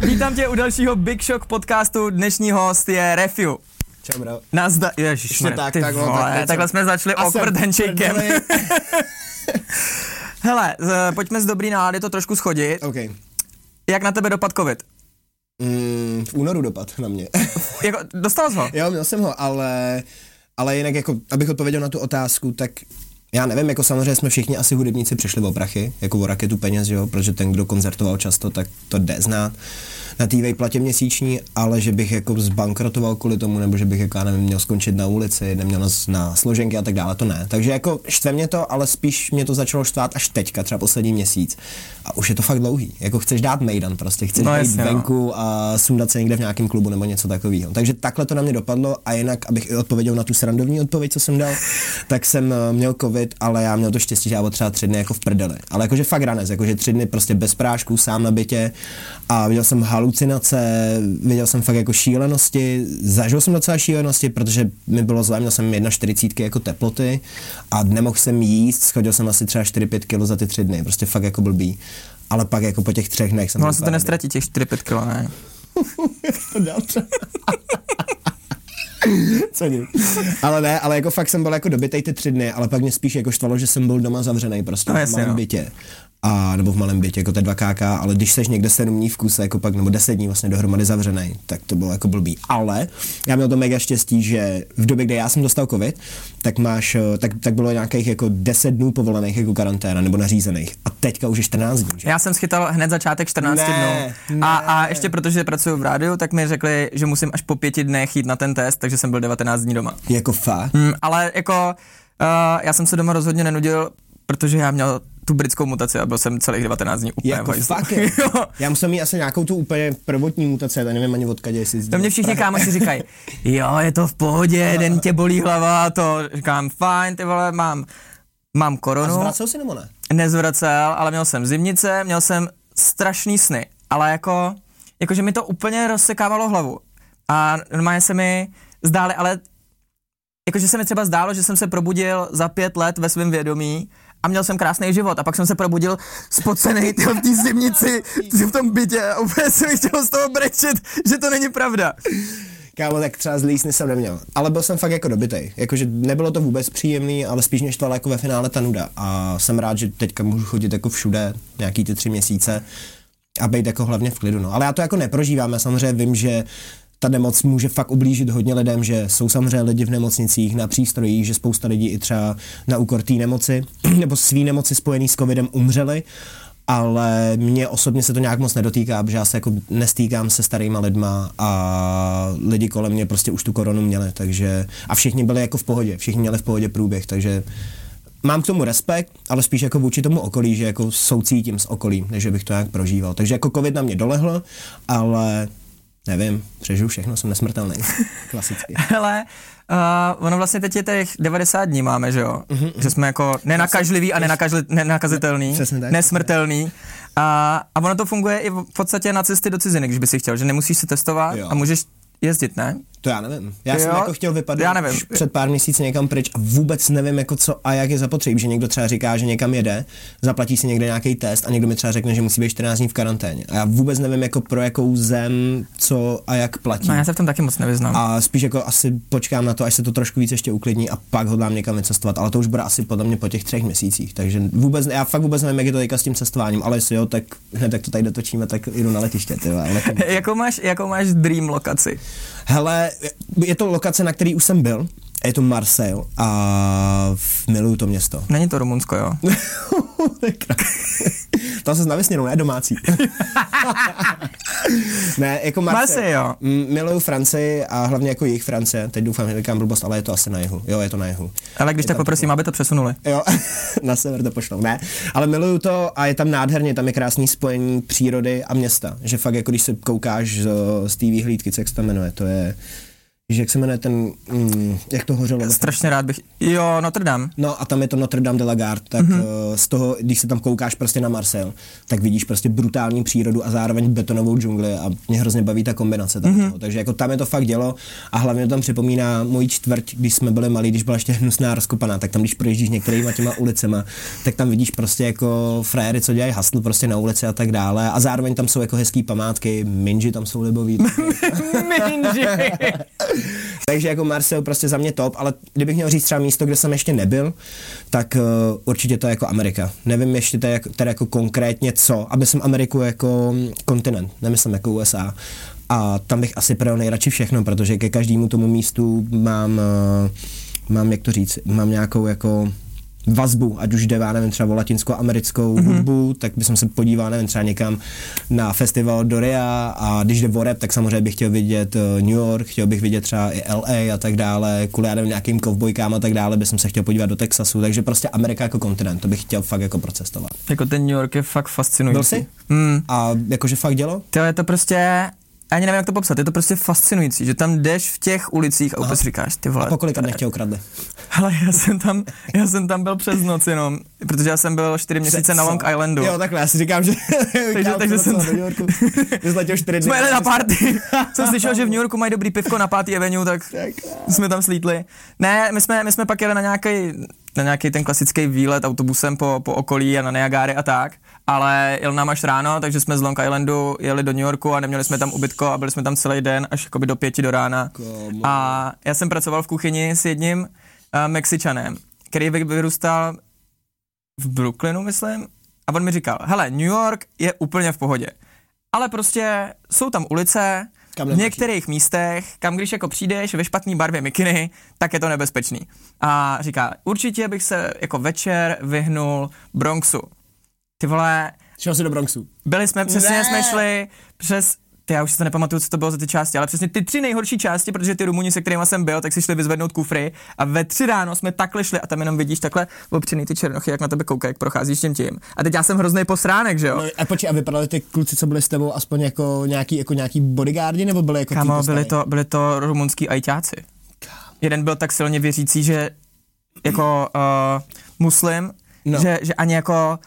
Vítám tě u dalšího Big Shock podcastu. Dnešní host je Refiu. Čau, bro. Nazda... Ježiš, Ještě tak, ty tak, vole, tak, takhle jsme začali awkward handshakem. Hele, z, pojďme z dobrý nálady to trošku schodit. OK. Jak na tebe dopad covid? Mm, v únoru dopad na mě. Jako, dostal jsi ho? jo, měl jsem ho, ale, ale jinak jako, abych odpověděl na tu otázku, tak já nevím, jako samozřejmě jsme všichni asi hudebníci přišli o prachy, jako o raketu peněz, jo, protože ten, kdo koncertoval často, tak to jde znát na té vejplatě měsíční, ale že bych jako zbankrotoval kvůli tomu, nebo že bych jako, já nevím, měl skončit na ulici, neměl na, na složenky a tak dále, to ne. Takže jako štve mě to, ale spíš mě to začalo štvát až teďka, třeba poslední měsíc. A už je to fakt dlouhý. Jako chceš dát mejdan prostě, chceš No no, jasně, no. venku a sundat se někde v nějakém klubu nebo něco takového. Takže takhle to na mě dopadlo a jinak, abych i odpověděl na tu srandovní odpověď, co jsem dal, tak jsem eh, měl covid, ale já měl to štěstí, že já třeba tři dny jako v prdeli. Ale jakože fakt ranec, jakože tři dny prostě bez prášku, sám na bytě a viděl jsem halucinace, viděl jsem fakt jako šílenosti, zažil jsem docela šílenosti, protože mi bylo zlé, měl jsem 1,40 jako teploty a nemohl jsem jíst, schodil jsem asi třeba 4-5 kg za ty tři dny, prostě fakt jako blbý. Ale pak jako po těch třech dnech jsem No, byl se to nestratí těch 4-5 kilo, ne? Co ním? Ale ne, ale jako fakt jsem byl jako dobitej ty tři dny, ale pak mě spíš jako štvalo, že jsem byl doma zavřený prostě No v malém no. bytě. A, nebo v malém bytě, jako te 2 KK, ale když seš někde 7 dní v kuse, jako pak, nebo 10 dní vlastně dohromady zavřený, tak to bylo jako blbý. Ale já měl to mega štěstí, že v době, kdy já jsem dostal covid, tak máš, eh, tak, tak bylo nějakých jako 10 dnů povolených jako karanténa, nebo nařízených. A teďka už je 14 dní, že? Já jsem schytal hned začátek 14 Ne, dnů. ne. A, a ještě protože pracuji v rádiu, tak mi řekli, že musím až po pěti dnech jít na ten test, takže jsem byl 19 dní doma. Jako fakt. Hmm, ale jako uh, já jsem se doma rozhodně nenudil, protože já měl tu britskou mutaci a byl jsem celých 19 dní úplně Jako fakt. Já musím mít asi nějakou tu úplně prvotní mutaci, já nevím ani odkud jestli To mě všichni kámoši říkají, jo, je to v pohodě, den tě bolí hlava, to říkám, fajn, ty vole, mám, mám A koronu, zvracel si nebo ne? nezvracel, ale měl jsem zimnice, měl jsem strašný sny, ale jako, jakože mi to úplně rozsekávalo hlavu. A normálně se mi zdály, ale jakože se mi třeba zdálo, že jsem se probudil za pět let ve svém vědomí a měl jsem krásný život a pak jsem se probudil spocený v té zimnici v tom bytě a úplně jsem chtěl z toho brečet, že to není pravda. Kámo, tak třeba zlý sny jsem neměl. Ale byl jsem fakt jako dobitej. Jakože nebylo to vůbec příjemný, ale spíš mě štvala jako ve finále ta nuda. A jsem rád, že teďka můžu chodit jako všude nějaký ty tři měsíce a být jako hlavně v klidu. No. Ale já to jako neprožívám. Já samozřejmě vím, že ta nemoc může fakt ublížit hodně lidem, že jsou samozřejmě lidi v nemocnicích, na přístrojích, že spousta lidí i třeba na úkor té nemoci nebo svý nemoci spojený s covidem umřeli ale mě osobně se to nějak moc nedotýká, protože já se jako nestýkám se starýma lidma a lidi kolem mě prostě už tu koronu měli, takže a všichni byli jako v pohodě, všichni měli v pohodě průběh, takže mám k tomu respekt, ale spíš jako vůči tomu okolí, že jako soucítím s okolím, než bych to nějak prožíval. Takže jako covid na mě dolehl, ale nevím, přežiju všechno, jsem nesmrtelný. Klasicky. Hele, uh, ono vlastně teď je těch 90 dní máme, že jo? Mm-hmm. Že jsme jako nenakažlivý a nenakažli, nenakazitelný, Přesně tak. nesmrtelný. A, a ono to funguje i v podstatě na cesty do ciziny, když by si chtěl, že nemusíš se testovat Jo. a můžeš jezdit, ne? To já nevím. Já jsem Jo? jako chtěl vypadat Já nevím. už před pár měsíci někam pryč a vůbec nevím, jako co a jak je zapotřebí, že někdo třeba říká, že někam jede, zaplatí si někde nějaký test a někdo mi třeba řekne, že musí být 14 dní v karanténě. A já vůbec nevím, jako pro jakou zem, co a jak platí. No já se v tom taky moc nevyznám. A spíš jako asi počkám na to, až se to trošku víc ještě uklidní a pak hodlám někam vycestovat, ale to už bude asi podle mě po těch třech měsících, takže vůbec, já fakt vůbec nevím, jak je to teďka s tím cestováním, ale jestli jo, tak hned tak to tady dotočíme, tak jdu na letiště, jakou, máš, jakou máš dream lokaci? Hele, je to lokace, na který už jsem byl. Je to Marseille a miluju to město. Není to Rumunsko, jo? To to se navysněnou, ne domácí. ne, jako Marseille. Marseille, jo. Mm, Miluju Francii a hlavně jako jich Francie. Teď doufám, že říkám blbost, ale je to asi na jihu. Jo, je to na jihu. Ale když Je tak poprosím, aby to přesunuli. Jo, na sever to pošlou. Ne, ale miluju to a je tam nádherně, tam je krásný spojení přírody a města. Že fakt jako když se koukáš z, z té výhlídky, co jak se to jmenuje, to je jak se jmenuje ten, mm, jak to hořelo? Strašně rád bych, jo, Notre Dame. No a tam je to Notre Dame de la Garde, tak mm-hmm. z toho, když se tam koukáš prostě na Marseille, tak vidíš prostě brutální přírodu a zároveň betonovou džungli a mě hrozně baví ta kombinace tam mm-hmm. Takže jako tam je to fakt dělo a hlavně to tam připomíná moji čtvrť, když jsme byli malí, když byla ještě hnusná rozkopaná, tak tam když projíždíš některýma těma ulicema, tak tam vidíš prostě jako frajery, co dělají haslu prostě na ulici a tak dále a zároveň tam jsou jako hezký památky, minži tam jsou libový. minži. Takže jako Marseille prostě za mě top, ale kdybych měl říct třeba místo, kde jsem ještě nebyl, tak uh, určitě to je jako Amerika. Nevím ještě teda jako, teda jako konkrétně co, aby jsem Ameriku jako kontinent, nemyslím jako USA. A tam bych asi prodal nejradši všechno, protože ke každému tomu místu mám, uh, mám, jak to říct, mám nějakou jako vazbu, ať už jde, nevím, třeba o latinskoamerickou mm-hmm. hudbu, tak bych se podíval, nevím, třeba někam na festival Doria a když jde o rap, tak samozřejmě bych chtěl vidět uh, New York, chtěl bych vidět třeba i LA a tak dále, kvůli já nevím, nějakým kovbojkám a tak dále, bych se chtěl podívat do Texasu, takže prostě Amerika jako kontinent, to bych chtěl fakt jako procestovat. Jako ten New York je fakt fascinující. Byl jsi? Mm. A jakože fakt dělo? To je to prostě ani nevím, jak to popsat, je to prostě fascinující, že tam jdeš v těch ulicích a úplně si říkáš, ty vole. A po kolika dnech tě ukradli? Hele, já jsem tam, já jsem tam byl přes noc jenom, protože já jsem byl čtyři měsíce na Long Islandu. Jo, takhle, já si říkám, že takže, takže jsem Yorku, čtyři dny. Jsme jeli na party. jsem slyšel, že v New Yorku mají dobrý pivko na pátý avenue, tak jsme tam slítli. Ne, my jsme, my jsme pak jeli na nějaký na nějaký ten klasický výlet autobusem po, po okolí a na Niagary a tak, ale jel nám až ráno, takže jsme z Long Islandu jeli do New Yorku a neměli jsme tam ubytko a byli jsme tam celý den až jakoby do pěti do rána. A já jsem pracoval v kuchyni s jedním uh, Mexičanem, který vyrůstal v Brooklynu, myslím, a on mi říkal, hele, New York je úplně v pohodě, ale prostě jsou tam ulice, kam v některých místech, kam když jako přijdeš ve špatný barvě mikiny, tak je to nebezpečný. A říká, určitě bych se jako večer vyhnul Bronxu. Ty vole... Šel jsi do Bronxu? Byli jsme, přesně ne. jsme šli přes ty, já už si to nepamatuju, co to bylo za ty části, ale přesně ty tři nejhorší části, protože ty Rumuni, se kterými jsem byl, tak si šli vyzvednout kufry a ve tři ráno jsme takhle šli a tam jenom vidíš takhle opřený ty černochy, jak na tebe koukají, jak procházíš tím tím. A teď já jsem hrozný posránek, že jo? No, a počkej, a vypadali ty kluci, co byli s tebou, aspoň jako nějaký, jako nějaký bodyguardi, nebo byli jako Kamo, byli to, byli to rumunský ajťáci. Jeden byl tak silně věřící, že jako uh, muslim, no. že, že ani jako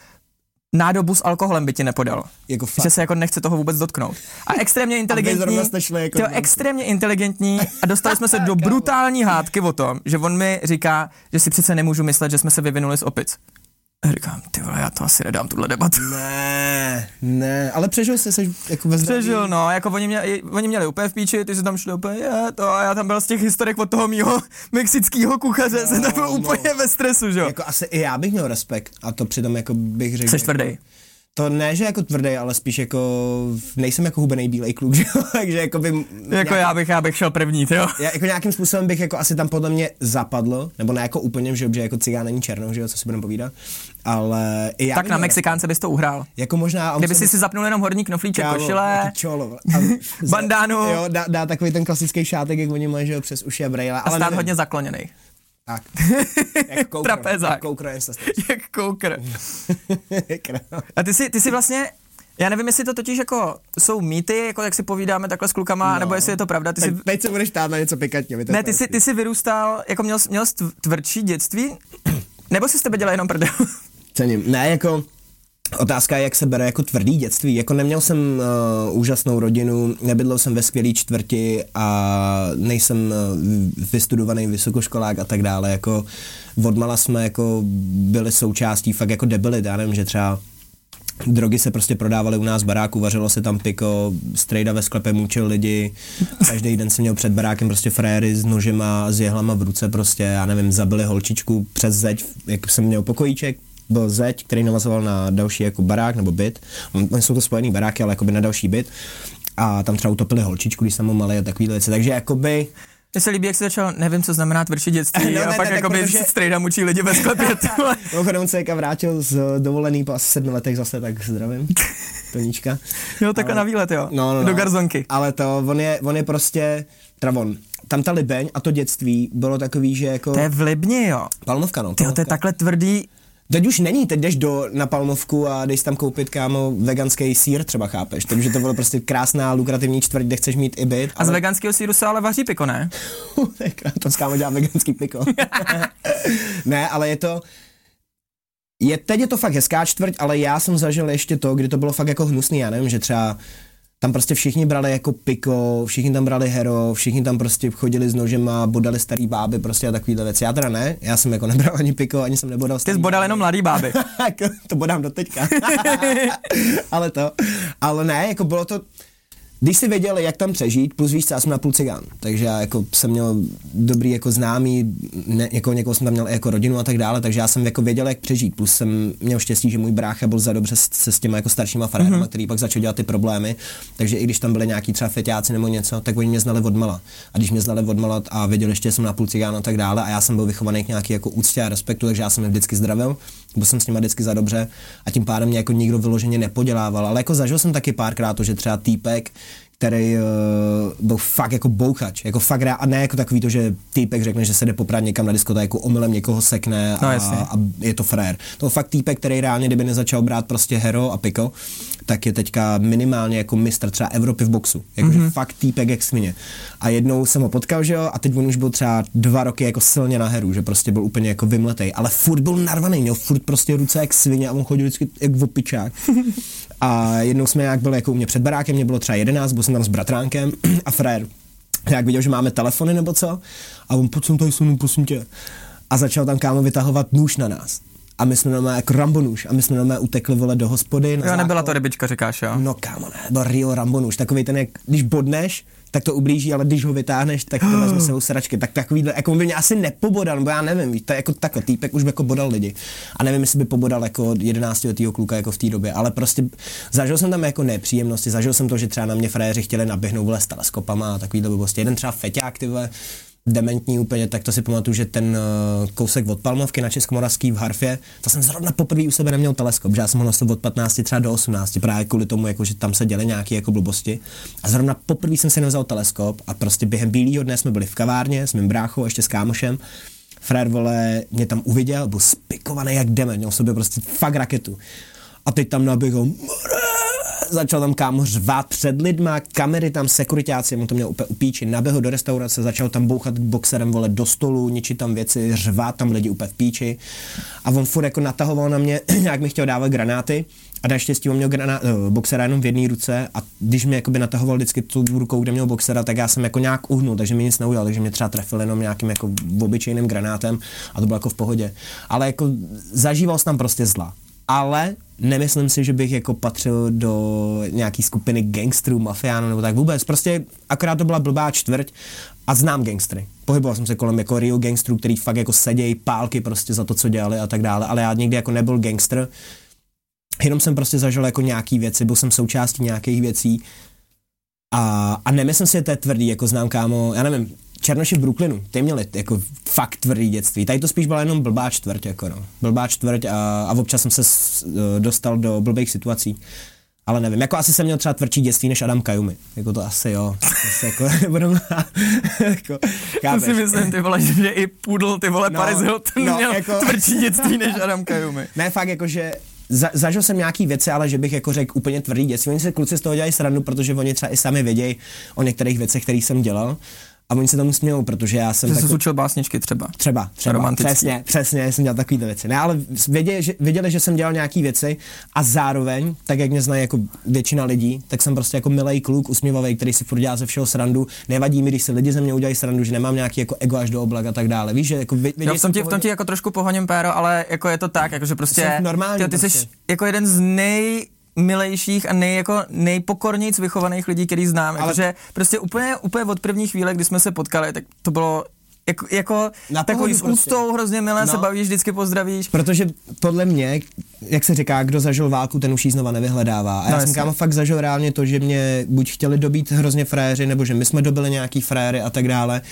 nádobu s alkoholem by ti nepodal. Jako fakt. Že se jako nechce toho vůbec dotknout. A extrémně inteligentní, jako to extrémně inteligentní a dostali jsme se do brutální hádky o tom, že on mi říká, že si přece nemůžu myslet, že jsme se vyvinuli z opic. A říkám, ty vole, já to asi nedám, tuhle debatu. Ne, ne, ale přežil jsi se jako ve zdraví. Přežil, no, jako oni měli, oni měli úplně v píči, ty jsi tam šli úplně, je, to a já tam byl z těch historek od toho mýho mexického kuchaře, no, jsem tam byl no. úplně ve stresu, že jo. Jako asi i já bych měl respekt a to přitom jako bych řekl. Jsi tvrdý. Jako, to ne, že jako tvrdý, ale spíš jako nejsem jako hubený bílej kluk, že jo? takže jako by... Jako nějaký, já bych, já bych šel první, jo? Já jako nějakým způsobem bych jako asi tam podle mě zapadl, nebo ne jako úplně, že, že jako cigán není černou, že jo, co si budeme povídat, ale i já Tak na Mexikánce bys to uhrál. Jako možná... Kdyby si si zapnul jenom horní knoflíček, kávo, košile, čolo, a bandánu. Jo, dá, dá, takový ten klasický šátek, jak oni mají, že jo, přes uši a brejle. A stát hodně zakloněný. Tak. Jak koukr. Trapezák. Jak koukr Jak koukr. a ty jsi, ty jsi vlastně, já nevím, jestli to totiž jako jsou mýty, jako jak si povídáme takhle s klukama, no. nebo jestli je to pravda. Ty jsi... teď se budeš ptát na něco pikantně. Ne, ty jsi, ty jsi vyrůstal, jako měl, měl tvrdší dětství, nebo si z tebe dělal jenom prdel? Cením. Ne, jako Otázka je, jak se bere jako tvrdý dětství. Jako neměl jsem uh, úžasnou rodinu, nebydlel jsem ve skvělé čtvrti a nejsem uh, vystudovaný vysokoškolák a tak dále. Jako odmala jsme jako byli součástí fakt jako debilit. Já nevím, že třeba drogy se prostě prodávaly u nás v baráku, vařilo se tam piko, strejda ve sklepě mučil lidi, každý den jsem měl před barákem prostě fréry s nožema, s jehlama v ruce prostě, já nevím, zabili holčičku přes zeď, jak jsem měl pokojíček, byl zeď, který navazoval na další jako barák nebo byt. Oni jsou to spojený baráky, ale jakoby na další byt. A tam třeba utopili holčičku, když jsem mu malý a takový věci. Takže jakoby mně se líbí, jak se začal, nevím, co znamená tvrdší dětství, no, a ne, pak jako by protože... strejda mučí lidi ve sklepě. Mimochodem se vrátil z dovolený po asi sedmi letech zase, tak zdravím. Toníčka. Jo, takhle ale... na výlet, jo. No, no, no. Do garzonky. Ale to, on je, on je prostě, teda on, tam ta Libeň a to dětství bylo takový, že jako... To je v Libni, jo. Palmovka, no. Tyjo, to je takhle tvrdý, Teď už není, teď jdeš do, na Palmovku a jdeš tam koupit, kámo, veganský sír třeba, chápeš? Takže to bylo prostě krásná, lukrativní čtvrť, kde chceš mít i byt. A z veganského síru se ale vaří piko, ne? to s kámo dělá veganský piko. ne, ale je to, je, teď je to fakt hezká čtvrť, ale já jsem zažil ještě to, kdy to bylo fakt jako hnusný, já nevím, že třeba tam prostě všichni brali jako piko, všichni tam brali hero, všichni tam prostě chodili s nožem a bodali starý báby prostě a takovýhle věci. Já teda ne, já jsem jako nebral ani piko, ani jsem nebodal Ty jsi bodal jenom mladý báby. to bodám do teďka. ale to, ale ne, jako bylo to, když si věděl, jak tam přežít, plus víš, já jsem na půl cigán, takže já jako jsem měl dobrý jako známý, ne, jako někoho jsem tam měl jako rodinu a tak dále, takže já jsem jako věděl, jak přežít, plus jsem měl štěstí, že můj brácha byl za dobře se s těma jako staršíma farérama, mm-hmm. který pak začal dělat ty problémy, takže i když tam byly nějaký třeba feťáci nebo něco, tak oni mě znali odmala. A když mě znali odmala a věděli, že jsem na půl cigán a tak dále, a já jsem byl vychovaný k nějaký jako úctě a respektu, takže já jsem je vždycky zdravil, byl jsem s nimi vždycky za dobře a tím pádem mě jako nikdo vyloženě nepodělával, ale jako zažil jsem taky párkrát to, že třeba týpek, který uh, byl fakt jako bouchač, jako fakt a ne jako takový to, že týpek řekne, že se jde poprat někam na diskotéku, omylem někoho sekne no, a, a, je to frér. To fakt týpek, který reálně, kdyby nezačal brát prostě hero a piko, tak je teďka minimálně jako mistr třeba Evropy v boxu. Jako mm-hmm. fakt týpek jak svině. A jednou jsem ho potkal, že jo, a teď on už byl třeba dva roky jako silně na heru, že prostě byl úplně jako vymletej, ale furt byl narvaný, měl furt prostě ruce jak svině a on chodil vždycky jak vopičák. A jednou jsme jak byli jako u mě před barákem, mě bylo třeba 11, byl jsem tam s bratránkem a frér jak viděl, že máme telefony nebo co, a on, pojď sem tady se mnou, prosím tě. A začal tam kámo vytahovat nůž na nás. A my jsme normálně jako Rambonuš a my jsme normálně utekli vole do hospody. Na jo, nebyla to rybička, říkáš, jo? No kámo, ne, byl Rio Rambonuš, takový ten, jak, když bodneš, tak to ublíží, ale když ho vytáhneš, tak to vezme sebou sračky. Tak takový, jako by mě asi nepobodal, nebo já nevím, víš, to je jako takhle, týpek už by jako bodal lidi. A nevím, jestli by pobodal jako 11 letého kluka jako v té době, ale prostě zažil jsem tam jako nepříjemnosti, zažil jsem to, že třeba na mě frajeři chtěli naběhnout vole s teleskopama a takovýhle blbosti. Jeden třeba feťák, ty vole, dementní úplně, tak to si pamatuju, že ten uh, kousek od Palmovky na Českomoravský v Harfě, to jsem zrovna poprvé u sebe neměl teleskop, že já jsem ho nosil od 15 třeba do 18, právě kvůli tomu, jako, že tam se děly nějaké jako blbosti. A zrovna poprvé jsem si nevzal teleskop a prostě během bílého dne jsme byli v kavárně s mým bráchou, ještě s kámošem. Frér, vole, mě tam uviděl, byl spikovaný jak dement, měl sobě prostě fakt raketu. A teď tam naběhl, začal tam kámo řvát před lidma, kamery tam, sekuritáci, on to měl úplně upíči, naběhl do restaurace, začal tam bouchat boxerem vole do stolu, ničit tam věci, řvát tam lidi úplně v píči. A on furt jako natahoval na mě, jak mi chtěl dávat granáty. A naštěstí on měl granát, uh, boxera jenom v jedné ruce. A když mě jakoby natahoval vždycky tu rukou, kde měl boxera, tak já jsem jako nějak uhnul, takže mi nic neudělal, takže mě třeba trefil jenom nějakým jako obyčejným granátem a to bylo jako v pohodě. Ale jako zažíval jsem tam prostě zla ale nemyslím si, že bych jako patřil do nějaký skupiny gangstrů, mafiánů nebo tak vůbec. Prostě akorát to byla blbá čtvrť a znám gangstry. Pohyboval jsem se kolem jako real gangstrů, který fakt jako sedějí pálky prostě za to, co dělali a tak dále, ale já nikdy jako nebyl gangster. Jenom jsem prostě zažil jako nějaký věci, byl jsem součástí nějakých věcí a, a nemyslím si, že to je tvrdý, jako znám kámo, já nevím, Černoši v Brooklynu, ty měli jako fakt tvrdý dětství. Tady to spíš byla jenom blbá čtvrť, jako no. Blbá čtvrť a, a občas jsem se s, uh, dostal do blbých situací. Ale nevím, jako asi jsem měl třeba tvrdší dětství než Adam Kajumi. Jako to asi jo. Asi jako, nebudem, jako, to si myslím, ty vole, že i půdl, ty vole, no, Paris Hilton no, měl jako... tvrdší dětství než Adam Kajumi. Ne, fakt jako, že za, zažil jsem nějaký věci, ale že bych jako řekl úplně tvrdý dětství. Oni se kluci z toho dělají srandu, protože oni třeba i sami vědějí o některých věcech, které jsem dělal. A oni se tomu smějou, protože já jsem. Že jsi učil básničky třeba. Třeba, třeba. Romantický. Přesně, přesně, jsem dělal takové věci. Ne, ale věděli že, věděli, že jsem dělal nějaké věci a zároveň, tak jak mě znají jako většina lidí, tak jsem prostě jako milý kluk, usměvavý, který si furt dělá ze všeho srandu. Nevadí mi, když se lidi ze mě udělají srandu, že nemám nějaký jako ego až do oblak a tak dále. Víš, že jako vědě, jo, v tom ti, v tom ti jako trošku pohoním péro, ale jako je to tak, jako že prostě. Normální, ty, ty prostě. jsi jako jeden z nej milejších a nej, jako nejpokornějc vychovaných lidí, který znám. Ale... Jakože prostě úplně, úplně od první chvíle, kdy jsme se potkali, tak to bylo jako, jako takový s prostě. úctou hrozně milé, no. se bavíš, vždycky pozdravíš. Protože podle mě, jak se říká, kdo zažil válku, ten už ji znova nevyhledává. A no já jasně. jsem kámo fakt zažil reálně to, že mě buď chtěli dobít hrozně fréři, nebo že my jsme dobili nějaký fréry a tak dále.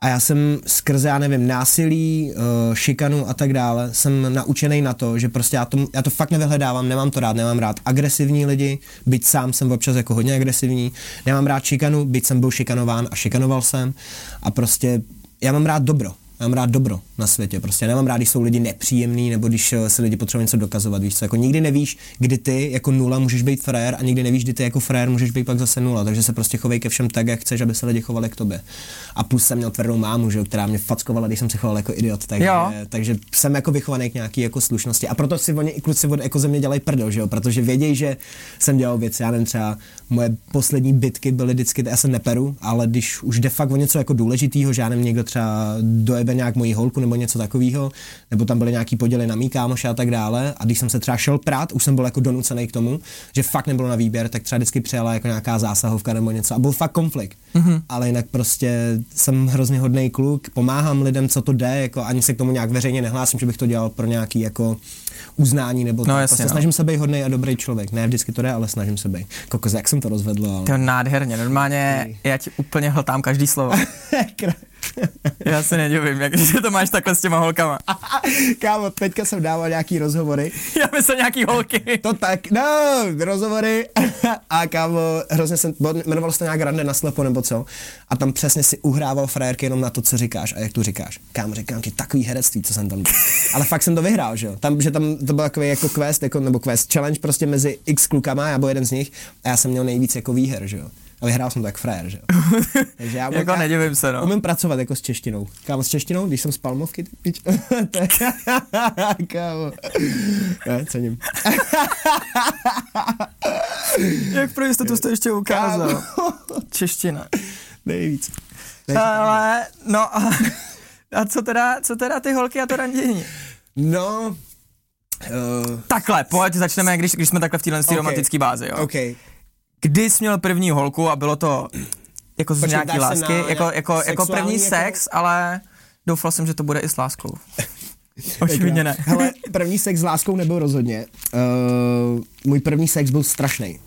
A já jsem skrze, já nevím, násilí, uh, šikanu a tak dále, jsem naučený na to, že prostě já to, já to fakt nevyhledávám, nemám to rád, nemám rád agresivní lidi, byť sám jsem občas jako hodně agresivní, nemám rád šikanu, byť jsem byl šikanován a šikanoval jsem a prostě já mám rád dobro, já mám rád dobro. Na světě. Prostě nemám rád, když jsou lidi nepříjemný, nebo když eh, se lidi potřebují něco dokazovat, víš co. Jako nikdy nevíš, kdy ty jako nula můžeš být frajer a nikdy nevíš, kdy ty jako frajer můžeš být pak zase nula. Takže se prostě chovej ke všem tak, jak chceš, aby se lidi chovali k tobě. A plus jsem měl tvrdou mámu, že, která mě fackovala, když jsem se choval jako idiot. Takže, Jo. takže jsem jako vychovaný k nějaký jako slušnosti. A proto si oni i kluci od jako ze mě dělají prdel, že jo? protože vědějí, že jsem dělal věci. Já nevím, třeba moje poslední bitky byly vždycky, já se neperu, ale když už jde fakt o něco jako důležitého, že já nevím, někdo třeba dojebe nějak moji holku nebo něco takového, nebo tam byly nějaký poděly na mý kámoše a tak dále. A když jsem se třeba šel prát, už jsem byl jako donucený k tomu, že fakt nebylo na výběr, tak třeba vždycky přijela jako nějaká zásahovka nebo něco a byl fakt konflikt. Mm-hmm. Ale jinak prostě jsem hrozně hodný kluk, pomáhám lidem, co to jde, jako ani se k tomu nějak veřejně nehlásím, že bych to dělal pro nějaký jako uznání nebo No tak. jasně, prostě no. snažím se být hodný a dobrý člověk. Ne vždycky to jde, ale snažím se být. Kokos, jak jsem to rozvedl, ale... To je nádherně, normálně já ti úplně hltám každý slovo. Já se nedivím, jak že to máš takhle s těma holkama. Kámo, teďka jsem dával nějaký rozhovory. Já myslím nějaký holky. To tak, no, rozhovory a kámo, hrozně jsem, jmenovalo se to nějak rande na slepo nebo co a tam přesně si uhrával frajerky jenom na to, co říkáš a jak tu říkáš. Kámo, říkám ti takový herectví, co jsem tam dělal. Ale fakt jsem to vyhrál, že jo. Tam, že tam to byl takový jako quest, jako, nebo quest challenge prostě mezi x klukama, já byl jeden z nich a já jsem měl nejvíc jako výher, že jo. A vyhrál jsem to jak frajer, že jo. Takže já Jako nedivím se, no. Umím pracovat jako s češtinou. Kámo, s češtinou, když jsem z Palmovky, ty pič. Kámo. Ne, cením. Jak pro jistotu jste ještě ukázal. Čeština. Nejvíc. Ale, no a, a co teda, co teda ty holky a to randění? No, uh, Takhle, pojď, začneme, když, když jsme takhle v téhle Ok. okay. romantické bázi, jo. OK. Kdy jsi měl první holku a bylo to jako z Počkej, nějaký dáš se lásky, na jako, nějak jako, jako sexuální první jako- sex, ale doufal jsem, že to bude i s láskou. Očividně ne. Hele, první sex s láskou nebyl rozhodně. Uh, můj první sex byl strašný.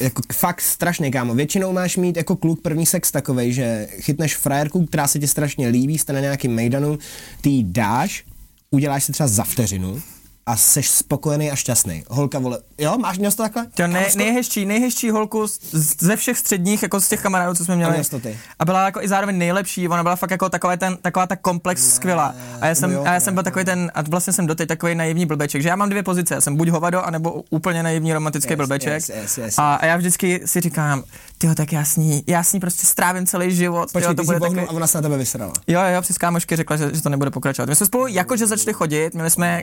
Jako fakt strašný, kámo. Většinou máš mít jako kluk první sex takovej, že chytneš frajerku, která se ti strašně líbí, jste na nějakým mejdanu, ty jí dáš, uděláš si třeba za vteřinu a seš spokojený a šťastný. Holka, vole, jo, máš měl jsi to takhle? To ne, nejhezčí, nejhezčí holku z, ze všech středních, jako z těch kamarádů, co jsme měli. měl jsi to ty. A byla jako i zároveň nejlepší, ona byla fakt jako taková, ten, taková ta komplex skvělá. A já jsem, jo, a já ne, jsem byl takový ten, a vlastně jsem doteď takový naivní blbeček, že já mám dvě pozice, já jsem buď hovado, anebo úplně naivní romantický Yes, blbeček. yes, yes, yes, a, a, já vždycky si říkám, tyjo, tak s ní prostě strávím celý život. Počkej, tyjo, ty to jsi bude takový... a ona se na tebe vysrala. Jo, jo, přes kámošky řekla, že, že to nebude pokračovat. My jsme spolu jakože začali chodit, měli jsme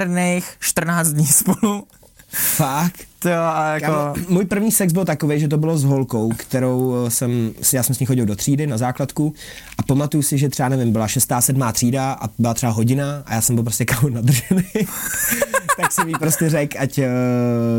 nádherných 14 dní spolu. Fakt? To a jako... Kámo, můj první sex byl takový, že to bylo s holkou, kterou eh, jsem, já jsem s ní chodil do třídy na základku a pamatuju si, že třeba nevím, byla šestá, sedmá třída a byla třeba hodina a já jsem byl prostě kámo nadržený. tak jsem jí prostě řekl, ať uh,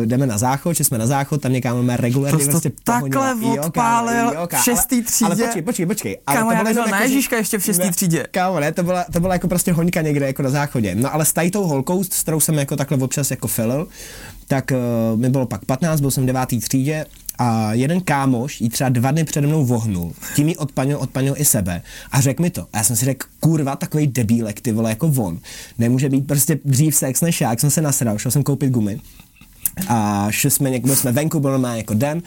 jdeme na záchod, že jsme na záchod, tam někam máme regulárně To jsi to prostě takhle pohodila. Jo, kámo, odpálil jo, kámo, v šestý ale- Ale třídě? počkej, počkej, počkej. ale Kámo, to já bylo byl na jako, že- Ježíška ještě v šestý Ne, třídě. Kámo, ne, to byla, to byla jako prostě hoňka někde jako na záchodě. No ale s tady tou holkou, s kterou jsem jako takhle občas jako filil, tak uh, mi bylo pak 15, byl jsem v devátý třídě a jeden kámoš jí třeba dva dny přede mnou vohnul, tím jí odpanil, odpanil i sebe a řekl mi to. A já jsem si řekl, kurva, takový debílek, ty vole, jako on. Nemůže být prostě dřív sex než já, jak jsem se nasral, šel jsem koupit gumy. A šli jsme, někdo jsme venku, byl normálně jako den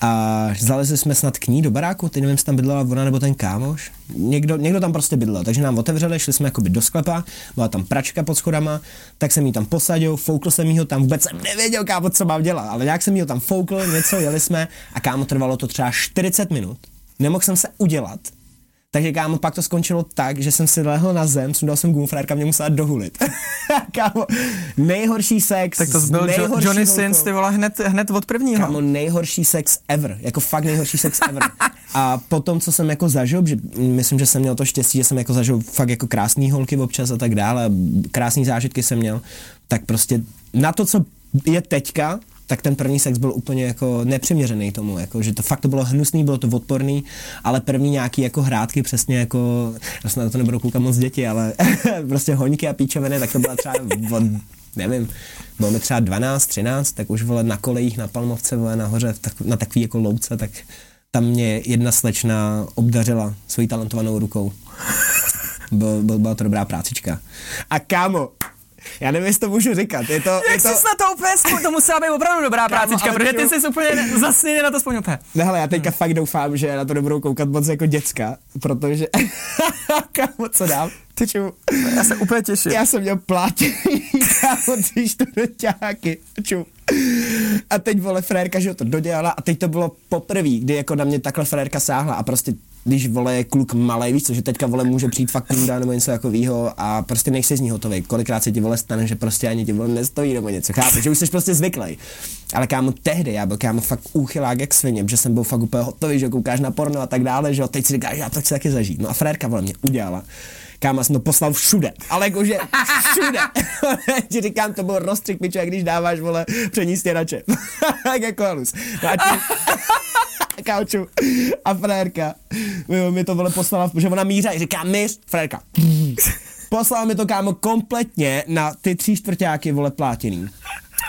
a zalezli jsme snad k ní do baráku, teď nevím, jestli tam bydlela ona nebo ten kámoš. Někdo, někdo tam prostě bydlel, takže nám otevřeli, šli jsme jakoby do sklepa, byla tam pračka pod schodama, tak jsem jí tam posadil, foukl jsem jí ho tam, vůbec jsem nevěděl, kámo, co mám dělat, ale nějak jsem jí ho tam foukl, něco, jeli jsme a kámo, trvalo to třeba 40 minut. Nemohl jsem se udělat, takže kámo, pak to skončilo tak, že jsem si lehl na zem, sundal jsem gum, frérka mě musela dohulit. kámo, nejhorší sex. Tak to byl jo, nejhorší Johnny. Sins, ty vole, hned, hned od prvního. Kámo, nejhorší sex ever. Jako fakt nejhorší sex ever. A potom, co jsem jako zažil, že myslím, že jsem měl to štěstí, že jsem jako zažil fakt jako krásný holky občas a tak dále, krásný zážitky jsem měl, tak prostě na to, co je teďka, tak ten první sex byl úplně jako nepřiměřený tomu, jako, že to fakt to bylo hnusný, bylo to odporný, ale první nějaký jako hrátky přesně jako, vlastně na to nebudou koukat moc děti, ale prostě hoňky a píčoviny, tak to byla třeba od, nevím, bylo mi třeba 12, 13, tak už vole na kolejích na Palmovce, vole nahoře tak, na takový jako louce, tak tam mě jedna slečna obdařila svojí talentovanou rukou. Byl, byl, byla to dobrá prácička. A kámo, Já nevím, jestli to můžu říkat. Je to, Jak je to... jsi na to úplně, spo- to musela být opravdu dobrá prácička, ale protože to- ty jsi úplně zasněně na to spomněl. Ne, hele, já teďka fakt doufám, že na to nebudou koukat moc jako děcka, protože... Kámo, co dám? Ty čemu? Já se úplně těším. Já jsem měl plátěný, kámo, tři čtvrťáky. Čum. A teď, vole, frérka, že to dodělala a teď to bylo poprvé, kdy jako na mě takhle frérka sáhla a prostě když vole je kluk malý, víš co, že teďka vole může přijít fakt kunda nebo něco takového a prostě nejsi z ní hotový. Kolikrát se ti vole stane, že prostě ani ti vole nestojí nebo něco, chápeš, že už jsi prostě zvyklý. Ale kámo tehdy, já byl kámo fakt úchylák jak svině, že jsem byl fakt úplně hotový, že koukáš na porno a tak dále, že jo, teď si říkáš, já to chci taky zažít. No a frérka vole mě udělala. Kámo, jsem to poslal všude, ale jakože všude. Ti říkám, to byl rozstřik piču, jak když dáváš, vole, přední stěrače. Jak jako halus. No a tím, kauču. A frérka mi to vole poslala, že ona míří, říká míř, frérka. Poslala mi to kámo kompletně na ty tři čtvrtáky vole plátěný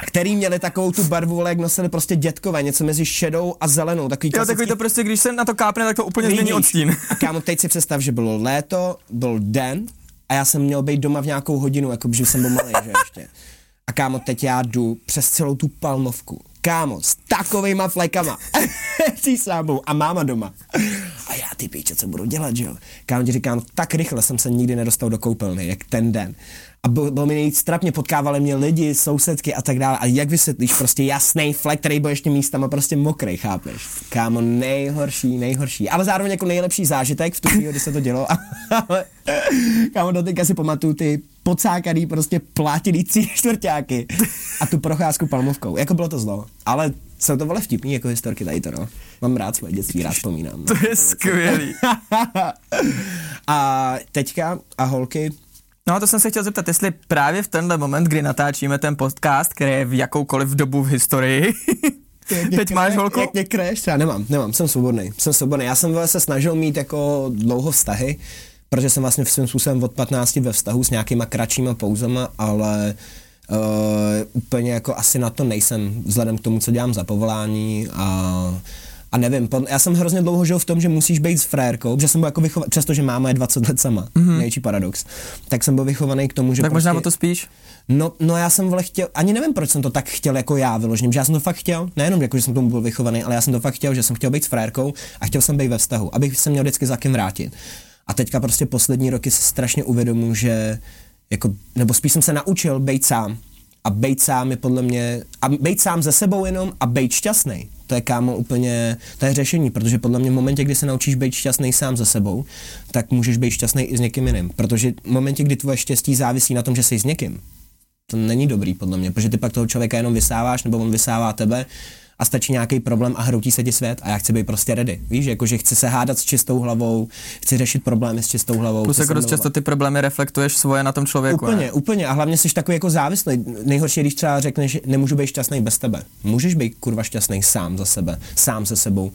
který měli takovou tu barvu, vole, jak nosili prostě dětkové, něco mezi šedou a zelenou, takový Jo, takový klasický to prostě, když se na to kápne, tak to úplně změní odstín. A kámo, teď si představ, že bylo léto, byl den a já jsem měl být doma v nějakou hodinu, jako že jsem byl malý, že ještě. A kámo, teď já jdu přes celou tu palmovku. Kámo, s takovejma flekama. Tý sámou a máma doma. A já ty píče, co budu dělat, že jo? Kámo, ti říkám, tak rychle jsem se nikdy nedostal do koupelny, jak ten den. A bylo, bylo mi nejvíc trapně, potkávali mě lidi, sousedky a tak dále. A jak vysvětlíš prostě jasný flek, který byl ještě místama prostě mokrý, chápeš? Kámo, nejhorší, nejhorší. Ale zároveň jako nejlepší zážitek v tu chvíli, kdy se to dělo. Kámo, doteďka si pamatuju ty pocákaný prostě plátěný tři čtvrtáky a tu procházku palmovkou. Jako bylo to zlo. Ale jsou to vole vtipný jako historky tady to, no. Mám rád svoje dětství, rád vzpomínám. No. To je skvělý. a teďka a holky, No a to jsem se chtěl zeptat, jestli právě v tenhle moment, kdy natáčíme ten podcast, který je v jakoukoliv dobu v historii, teď máš holku? Jak mě kreš? Já nemám, nemám, jsem svobodný, jsem svobodný. Já jsem se snažil mít jako dlouho vztahy, protože jsem vlastně v svým způsobem od 15 ve vztahu s nějakýma kratšíma pouzama, ale uh, úplně jako asi na to nejsem, vzhledem k tomu, co dělám za povolání a a nevím, já jsem hrozně dlouho žil v tom, že musíš být s frérkou, že jsem byl jako vychovaný, přestože máma je 20 let sama, mm-hmm. největší paradox, tak jsem byl vychovaný k tomu, že tak možná prostě, o to spíš? No, no já jsem vole chtěl, ani nevím, proč jsem to tak chtěl jako já vyložením, že já jsem to fakt chtěl, nejenom jako, že jsem k tomu byl vychovaný, ale já jsem to fakt chtěl, že jsem chtěl být s frérkou a chtěl jsem být ve vztahu, abych se měl vždycky za kým vrátit. A teďka prostě poslední roky si strašně uvědomuji, že jako, nebo spíš jsem se naučil být sám. A být sám je podle mě, a být sám ze sebou jenom a být šťastný. To je kámo úplně, to je řešení, protože podle mě v momentě, kdy se naučíš být šťastný sám ze sebou, tak můžeš být šťastný i s někým jiným. Protože v momentě, kdy tvoje štěstí závisí na tom, že jsi s někým, to není dobrý podle mě, protože ty pak toho člověka jenom vysáváš, nebo on vysává tebe a stačí nějaký problém a hroutí se ti svět a já chci být prostě ready. Víš, jakože chci se hádat s čistou hlavou, chci řešit problémy s čistou hlavou. Plus jako dost často ty problémy reflektuješ svoje na tom člověku. Úplně, ne? úplně. A hlavně jsi takový jako závislý. Nejhorší, když třeba řekneš, že nemůžu být šťastný bez tebe. Můžeš být kurva šťastný sám za sebe, sám se sebou.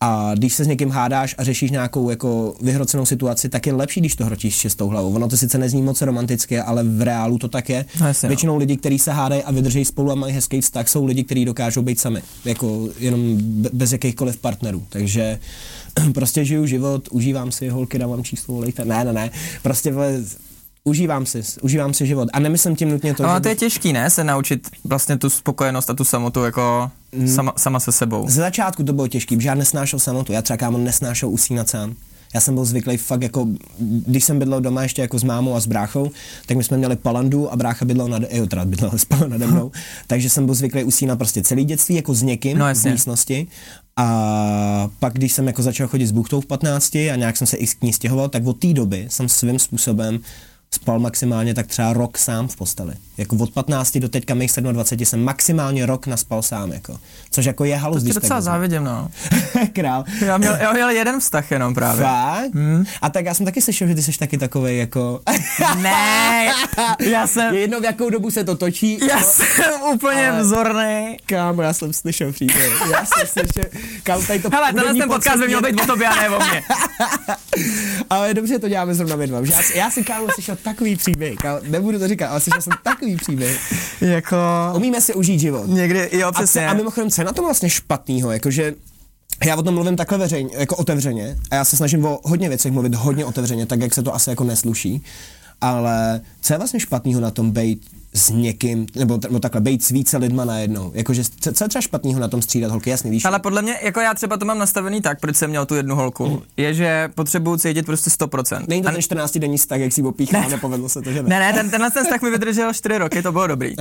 A když se s někým hádáš a řešíš nějakou jako vyhrocenou situaci, tak je lepší, když to hrotíš s čistou hlavou. Ono to sice nezní moc romanticky, ale v reálu to tak je. No jasně, no. Většinou lidi, kteří se hádají a vydrží spolu a mají hezký vztah, jsou lidi, kteří dokážou být sami. Jako jenom be- bez jakýchkoliv partnerů. Takže prostě žiju život, užívám si holky, dávám číslo, volejte. Ne, ne, ne. Prostě užívám si, užívám si život. A nemyslím tím nutně to, No že a to je těžký, ne? Se naučit vlastně tu spokojenost a tu samotu jako Mm. sama, sama se sebou. Ze začátku to bylo těžké, protože já nesnášel samotu. Já třeba kámo nesnášel usínat sám. Já jsem byl zvyklý fakt jako, když jsem bydlel doma ještě jako s mámou a s bráchou, tak my jsme měli palandu a brácha bydlel nade, jo, teda bydlel, spal nade mnou, takže jsem byl zvyklý usínat prostě celý dětství jako s někým No, v místnosti. A pak, když jsem jako začal chodit s buchtou v 15 a nějak jsem se i k ní stěhoval, tak od té doby jsem svým způsobem spal maximálně tak třeba rok sám v posteli. Jako od 15 do teďka mých 27 jsem maximálně rok naspal sám, jako. Což jako je halus, když docela závidím, no. Král. Já měl, já měl jeden vztah jenom právě. Fakt? Hmm. A tak já jsem taky slyšel, že ty jsi taky takový jako... Ne, já jsem, je jedno, v jakou dobu se to točí. já jsem úplně Ale- vzorný. Kámo, já jsem slyšel příběh. Já jsem slyšel... Kámo, tady to Hele, tenhle ten podcast by měl být o tobě a ne o mně. Ale dobře, to děláme zrovna my dva. Já, já jsem, kámo, slyšel takový příběh. Kámo, nebudu to říkat, ale slyšel jsem takový příběh. Jako, Umíme si užít život. někdy, jo, A, přesně. a mimochodem, co je na tom vlastně špatného? Jakože já o tom mluvím takhle veřejně, jako otevřeně a já se snažím o hodně věcech mluvit hodně otevřeně, tak jak se to asi jako nesluší. Ale co je vlastně špatného na tom být s někým, nebo, nebo takhle, být s více lidma najednou. Jakože, co, co je třeba špatného na tom střídat holky, jasně, víš? Ale podle mě, jako já třeba to mám nastavený tak, proč jsem měl tu jednu holku, Hmm. je, že potřebuju cítit prostě 100%. Není to ten 14 denní vztah, jak si opíchal, ne. nepovedlo se to, že ne? Ne, ne, ten, tenhle ten vztah mi vydržel 4 roky, to bylo dobrý.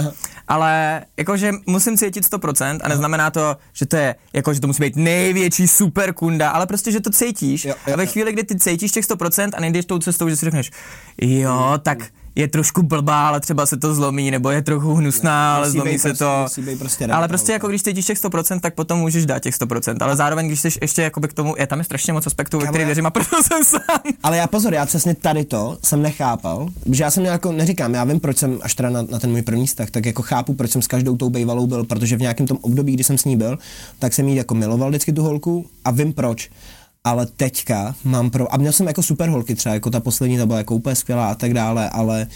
Ale jakože musím cítit 100% a neznamená to, že to je, jako, že to musí být největší super kunda, ale prostě, že to cítíš. Jo, jo, a ve chvíli, kdy ty cítíš těch 100% a nejdeš tou cestou, že si řekneš, jo, tak je trošku blbá, ale třeba se to zlomí, nebo je trochu hnusná, ale musí zlomí se prostě- to. prostě ale prostě jako když cítíš těch 100%, tak potom můžeš dát těch 100%. Ale zároveň, když jsi ještě jakoby k tomu, je tam je strašně moc aspektů, ve kterých já- věřím a proto jsem sám. Ale já pozor, já přesně tady to jsem nechápal, že já jsem jako, neříkám, já vím, proč jsem až teda na, na ten můj první vztah, tak jako chápu, proč jsem s každou tou bejvalou byl, protože v nějakém tom období, kdy jsem s ní byl, tak jsem jí jako miloval vždycky tu holku a vím proč. Ale teďka mám pro, a měl jsem jako super holky třeba, jako ta poslední, ta byla jako úplně skvělá a tak dále, ale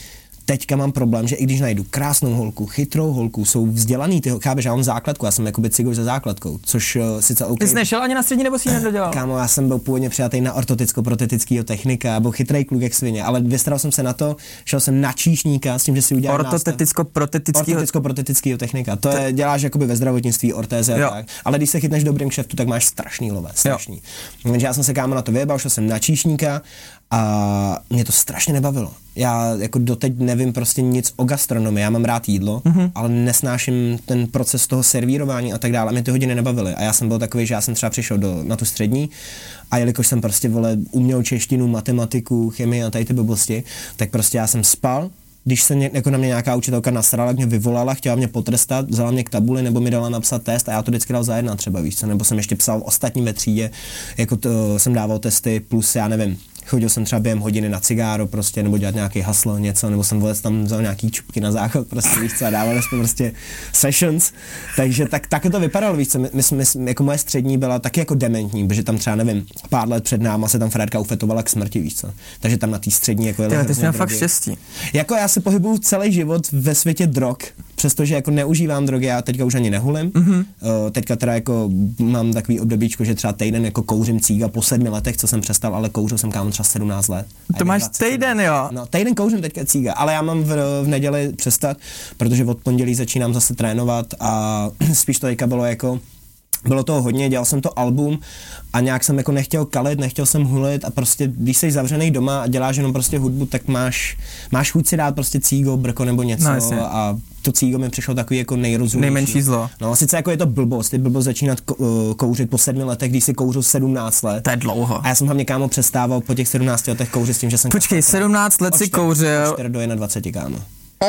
teďka mám problém, že i když najdu krásnou holku, chytrou holku, jsou vzdělaný ty, holky, chápeš, já mám základku, já jsem jako cigoš za základkou, což uh, sice OK. Ty jsi nešel ani na střední, nebo si ji nedodělal? Kámo, já jsem byl původně přijatý na ortoticko-protetického technika, byl chytrý kluk jak svině, ale vystaral jsem se na to, šel jsem na číšníka s tím, že si udělal Ortoteticko-protetický ortoticko-protetického technika. To je, děláš jakoby ve zdravotnictví, ortéze Jo. a tak. Ale když se chytneš dobrým kšeftu, tak máš strašný lové, strašný. Takže já jsem se kámo na to vyjebal, šel jsem na číšníka a mě to strašně nebavilo. Já jako doteď nevím prostě nic o gastronomii, já mám rád jídlo, Mhm. mm-hmm. ale nesnáším ten proces toho servírování a tak dále. A Mě ty hodiny nebavily. A já jsem byl takový, že já jsem třeba přišel do, na tu střední a jelikož jsem prostě vole uměl češtinu, matematiku, chemii a tady ty blbosti, tak prostě já jsem spal, když se ně, jako na mě nějaká učitelka nasrala, mě vyvolala, chtěla mě potrestat, vzala mě k tabuli nebo mi dala napsat test a já to vždycky dal za jedna třeba, víš co, nebo jsem ještě psal ostatní ve třídě, jako to jsem dával testy plus já nevím, chodil jsem třeba během hodiny na cigáro prostě, nebo dělat nějaký haslo, něco, nebo jsem vůbec tam vzal nějaký čupky na záchod, prostě víš co, a dávali jsme prostě sessions, takže tak, tak to vypadalo, víš co, my, my, my, jako moje střední byla taky jako dementní, protože tam třeba nevím, pár let před náma se tam Fredka ufetovala k smrti, víš co, takže tam na té střední jako jela Ty, jsi měl fakt štěstí. Jako já se pohybuju celý život ve světě drog, přestože jako neužívám drogy, já teďka už ani nehulím. Mm-hmm. Uh, teďka teda jako mám takový obdobíčko, že třeba týden jako kouřím cíga po sedmi letech, co jsem přestal, ale kouřil jsem kámo třeba 17 let. To máš 27. týden, jo? No, týden kouřím teďka cíga, ale já mám v, v neděli přestat, protože od pondělí začínám zase trénovat a spíš to teďka bylo jako bylo toho hodně, dělal jsem to album a nějak jsem jako nechtěl kalit, nechtěl jsem hulit a prostě když jsi zavřený doma a děláš jenom prostě hudbu, tak máš, máš chuť si dát prostě cígo, brko nebo něco No, jasně. a to cígo mi přišlo takový jako nejrozumnější. Nejmenší zlo. No sice jako je to blbost, je blbost začínat kou- kouřit po sedmi letech, když si kouřil 17 let. To je dlouho. A já jsem hlavně kámo přestával po těch 17 letech kouřit s tím, že jsem Počkej, 17 let si kouřil. 4 do 21, kámo.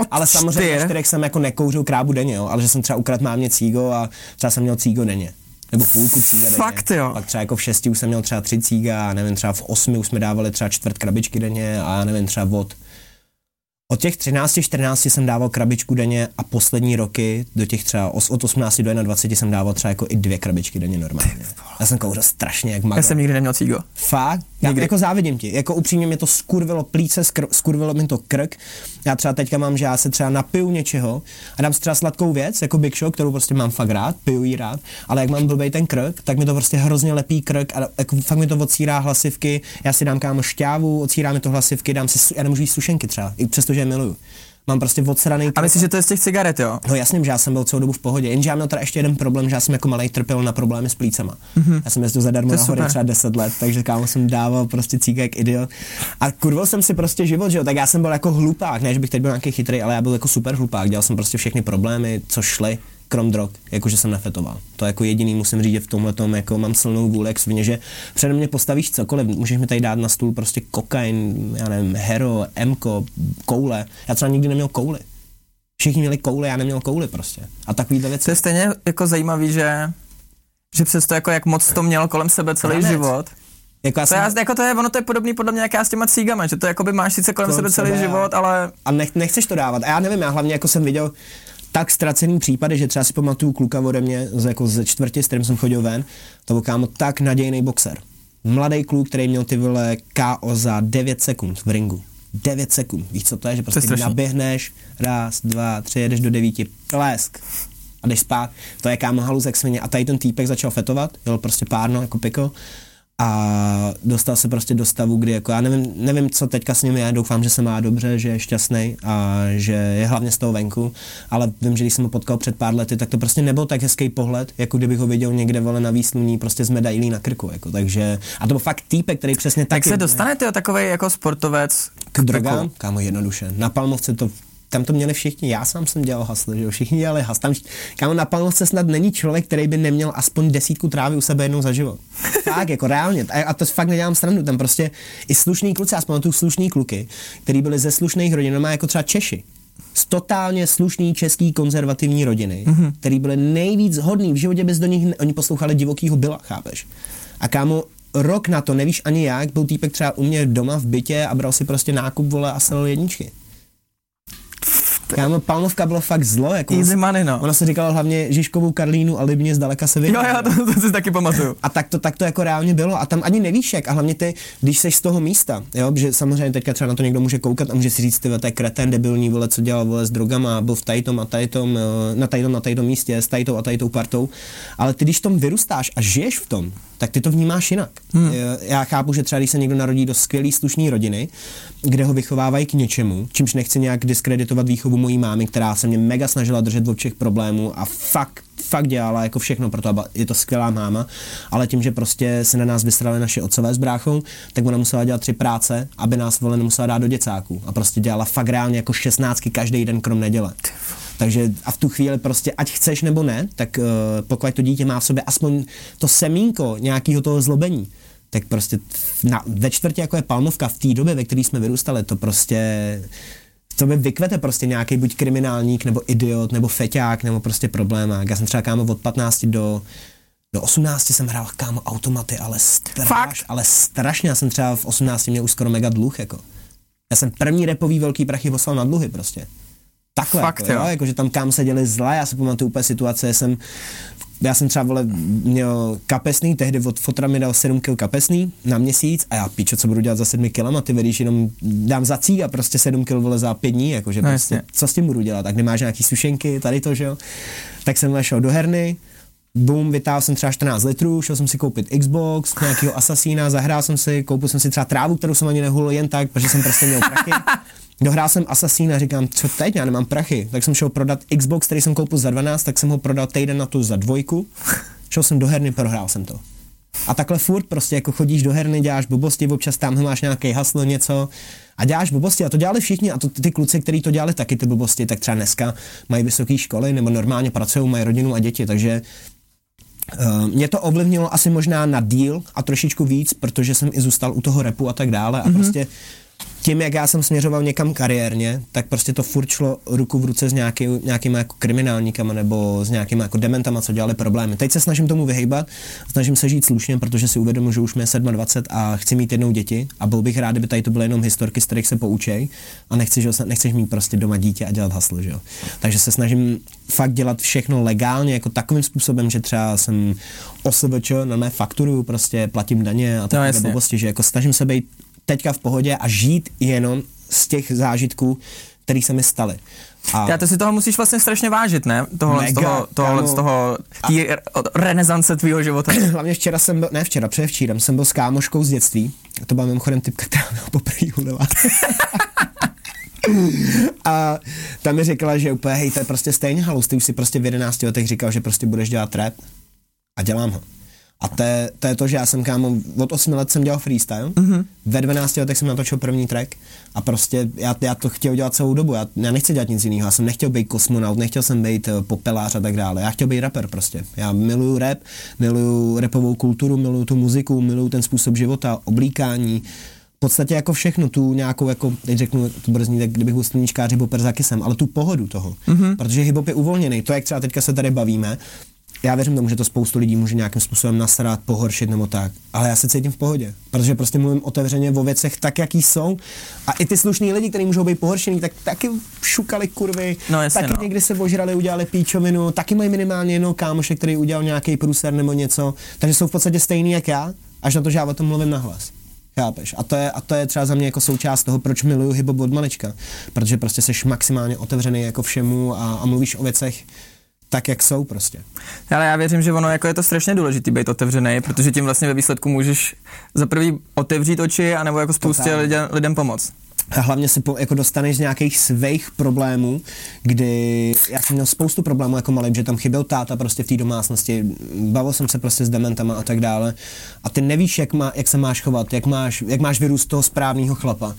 Od Ale samozřejmě čtyř? na čtyřech jsem jako nekouřil krábu denně, jo, ale že jsem třeba ukradl mámě cígo a třeba jsem měl cígo denně. Nebo půlku cíga denně. Fakt, jo? Pak třeba jako v šesti už jsem měl třeba tři cíga, a nevím, třeba v osmi už jsme dávali třeba čtvrt krabičky denně a já nevím, třeba od od těch 13, 14 jsem dával krabičku denně a poslední roky do těch třeba od 18 do 21 jsem dával třeba jako i dvě krabičky denně normálně. Já jsem kouřil strašně jak Já maga. jsem nikdy neměl cígo. Fakt? Já Nikdy. jako závidím ti. Jako upřímně mě to skurvilo plíce, skr- skurvilo mi to krk. Já třeba teďka mám, že já se třeba napiju něčeho a dám si třeba sladkou věc, jako Big Show, kterou prostě mám fakt rád, piju ji rád, ale jak mám blbej ten krk, tak mi to prostě hrozně lepí krk a jako fakt mi to odcírá hlasivky. Já si dám kámo šťávu, odcírá mi to hlasivky, dám si, já nemůžu jíst sušenky třeba, i přestože je miluju. Mám prostě odsraný A myslíš, že to je z těch cigaret, jo? No jasně, že já jsem byl celou dobu v pohodě, jenže já měl teda ještě jeden problém, že já jsem jako malý trpěl na problémy s plícema. Mm-hmm. Já jsem jezdil zadarmo na hory třeba 10 let, takže kámo jsem dával prostě cíka jak idiot. A kurvil jsem si prostě život, že jo, tak já jsem byl jako hlupák, ne, že bych teď byl nějaký chytrý, ale já byl jako super hlupák, dělal jsem prostě všechny problémy, co šly, krom drog, jakože jsem nefetoval. To jako jediný musím říct, že v tomhle tom jako mám silnou vůli, jak svině, že přede mě postavíš cokoliv, můžeš mi tady dát na stůl prostě kokain, já nevím, hero, emko, koule. Já třeba nikdy neměl kouly. Všichni měli koule, já neměl koule prostě. A takovýhle věci. To je stejně jako zajímavý, že že přesto jako jak moc to měl kolem sebe celý Ranec. život. Jako já To jsem, je, jako to je, ono to je podobný podle mě jak já s těma cígama, že to jakoby máš sice kolem Kolem sebe celý sebe, život, ale a nech, nechceš to dávat. A já nevím, já hlavně jako jsem viděl tak ztracený případy, že třeba si pamatuju kluka ode mě z, jako ze čtvrtě, s kterým jsem chodil ven, to byl kámo tak nadějný boxer. Mladý kluk, který měl ty vole KO za 9 sekund v ringu. 9 sekund. Víš, co to je? Že prostě strašný. naběhneš, raz, dva, tři, jedeš do devíti, plesk a jdeš spát. To je kámo haluzek svině. A tady ten týpek začal fetovat, jel prostě párno jako piko a dostal se prostě do stavu, kdy jako já nevím, nevím, co teďka s ním je, doufám, že se má dobře, že je šťastný a že je hlavně z toho venku, ale vím, že když jsem ho potkal před pár lety, tak to prostě nebyl tak hezký pohled, jako kdybych ho viděl někde vole na výsluní prostě z medailí na krku, jako, takže, a to byl fakt týpek, který přesně Tak taky, se dostanete takový jako sportovec? K drogám, kámo, jednoduše. Na Palmovce to tam to měli všichni, já sám jsem dělal hasle, že jo, všichni dělali has. Tam, kámo, na Palmovce snad není člověk, který by neměl aspoň desítku trávy u sebe jednou za život. tak, jako reálně. A, a to fakt nedělám srandu, tam prostě i slušný kluci, aspoň tu slušný kluky, který byli ze slušných rodin, má jako třeba Češi, z totálně slušný český konzervativní rodiny, mm-hmm. který byly nejvíc hodný, v životě bez do nich, oni poslouchali divokýho byla, chápeš? A kámo, rok na to, nevíš ani jak, byl týpek třeba u mě doma v bytě a bral si prostě nákup, vole, a selil jedničky. Kámo, Palmovka bylo fakt zlo. Jako Easy money, no. Ona se říkala hlavně Žižkovou Karlínu a Libně zdaleka se viděla. Jo, jo, to, to si taky pamatuju. A tak to, tak to jako reálně bylo. A tam ani nevíš jak. A hlavně ty, když jsi z toho místa, jo, že samozřejmě teďka třeba na to někdo může koukat a může si říct, ty to je kreten, debilní, vole, co dělal vole s drogama, byl v tajtom a tajtom, eh, na tajtom na tajtom místě, s tajtou a tajtou partou. Ale ty, když tom vyrůstáš a žiješ v tom, tak ty to vnímáš jinak. Hmm. Já chápu, že třeba když se někdo narodí do skvělé slušné rodiny, kde ho vychovávají k něčemu, čímž nechci nějak diskreditovat výchovu mojí mámy, která se mě mega snažila držet od všech problémů a fakt, fakt dělala jako všechno pro to, aby je to skvělá máma, ale tím, že prostě se na nás vysrali naše otcové s bráchou, tak ona musela dělat tři práce, aby nás vole nemusela dát do děcáků a prostě dělala fakt reálně jako šestnáctky každý den krom neděle. Takže a v tu chvíli prostě, ať chceš nebo ne, tak uh, pokud to dítě má v sobě aspoň to semínko nějakého toho zlobení, tak prostě na, ve čtvrtě jako je Palmovka v té době, ve které jsme vyrůstali, to prostě to by vykvete prostě nějaký buď kriminálník, nebo idiot, nebo feťák, nebo prostě problémák. Já jsem třeba kámo od 15 do do 18 jsem hrál kámo automaty, ale straš, ale strašně. Já jsem třeba v 18 měl už skoro mega dluh, jako. Já jsem první repový velký prachy poslal na dluhy prostě. Takhle, Fakt, jako, jo? jo? Jako, že tam kam se děli zle, já si pamatuju úplně situace, jsem já jsem třeba vole, měl kapesný, tehdy od fotra mi dal 7 kg kapesný na měsíc a já píčo, co budu dělat za 7 kg, ty vedíš jenom dám za cík a prostě 7 kg vole za 5 dní, jakože no, prostě, co s tím budu dělat, tak nemáš nějaký sušenky, tady to, že jo. Tak jsem šel do herny, Boom, vytáhl jsem třeba 14 litrů, šel jsem si koupit Xbox, nějakého Assassina, zahrál jsem si, koupil jsem si třeba trávu, kterou jsem ani nehulil jen tak, protože jsem prostě měl prachy. Dohrál jsem Assassina, říkám, co teď, já nemám prachy. Tak jsem šel prodat Xbox, který jsem koupil za 12, tak jsem ho prodal týden na to za dvojku. Šel jsem do herny, prohrál jsem to. A takhle furt prostě jako chodíš do herny, děláš blbosti, občas tam máš nějaký haslo, něco a děláš blbosti a to dělali všichni a to ty kluci, kteří to dělali taky ty blbosti, tak třeba dneska mají vysoké školy nebo normálně pracují, mají rodinu a děti, takže Uh, mě to ovlivnilo asi možná na díl a trošičku víc, protože jsem i zůstal u toho repu a tak dále a mm-hmm. prostě tím, jak já jsem směřoval někam kariérně, tak prostě to furt šlo ruku v ruce s nějaký, nějakýma jako kriminálníkama nebo s nějakýma jako dementama, co dělali problémy. Teď se snažím tomu vyhejbat, snažím se žít slušně, protože si uvědomuji, že už mě 27 a chci mít jednou děti a byl bych rád, kdyby tady to byly jenom historky, z kterých se poučej a nechci, že nechceš mít prostě doma dítě a dělat haslo, že jo. Takže se snažím fakt dělat všechno legálně, jako takovým způsobem, že třeba jsem OSVČ na mé fakturu, prostě platím daně a takové no, blbosti, že jako snažím se být teďka v pohodě a žít jenom z těch zážitků, které se mi staly. A Já to si toho musíš vlastně strašně vážit, ne? Tohle mega, z toho, tohle z toho, tý a... renesance tvýho života. Hlavně včera jsem byl, ne včera, předevčírem jsem byl s kámoškou z dětství. To byla mimochodem typka, která měla poprvé hulila. a tam mi řekla, že úplně, hej, to je prostě stejně halus, ty už si prostě v 11 letech říkal, že prostě budeš dělat rap a dělám ho. A to je, to je to, že já jsem kámo, od 8 let jsem dělal freestyle, mm-hmm. ve 12 letech jsem natočil první track a prostě já, já to chtěl dělat celou dobu, já, já nechci dělat nic jiného, já jsem nechtěl být kosmonaut, nechtěl jsem být uh, popelář a tak dále, já chtěl být rapper prostě. Já miluju rap, miluju rapovou kulturu, miluju tu muziku, miluju ten způsob života, oblíkání, v podstatě jako všechno, tu nějakou, jako, teď řeknu, to bude znít, tak kdybych byl sluníčkář hip za kisem, ale tu pohodu toho. Mm-hmm. Protože hip je uvolněný, to, jak třeba teďka se tady bavíme, já věřím tomu, že to spoustu lidí může nějakým způsobem nasrat, pohoršit nebo tak, ale já se cítím v pohodě, protože prostě mluvím otevřeně o věcech tak, jaký jsou. A i ty slušní lidi, kteří můžou být pohoršení, tak taky šukali kurvy, no, jasně, taky no. někdy se ožrali, udělali píčovinu, taky mají minimálně jenom kámoše, který udělal nějaký průser nebo něco, takže jsou v podstatě stejný jak já, až na to, že já o tom mluvím nahlas. Chápeš? A to, je, a to je třeba za mě jako součást toho, proč miluju hip od malička. Protože prostě jsi maximálně otevřený jako všemu a, a mluvíš o věcech, tak, jak jsou prostě. Ale já věřím, že ono jako je to strašně důležitý být otevřený, protože tím vlastně ve výsledku můžeš za prvý otevřít oči, anebo jako spoustě lidem, lidem pomoct. A hlavně se po, jako dostaneš z nějakých svých problémů, kdy já jsem měl spoustu problémů jako malý, že tam chyběl táta prostě v té domácnosti, bavil jsem se prostě s dementama a tak dále a ty nevíš, jak, má, jak se máš chovat, jak máš, jak máš vyrůst toho správného chlapa.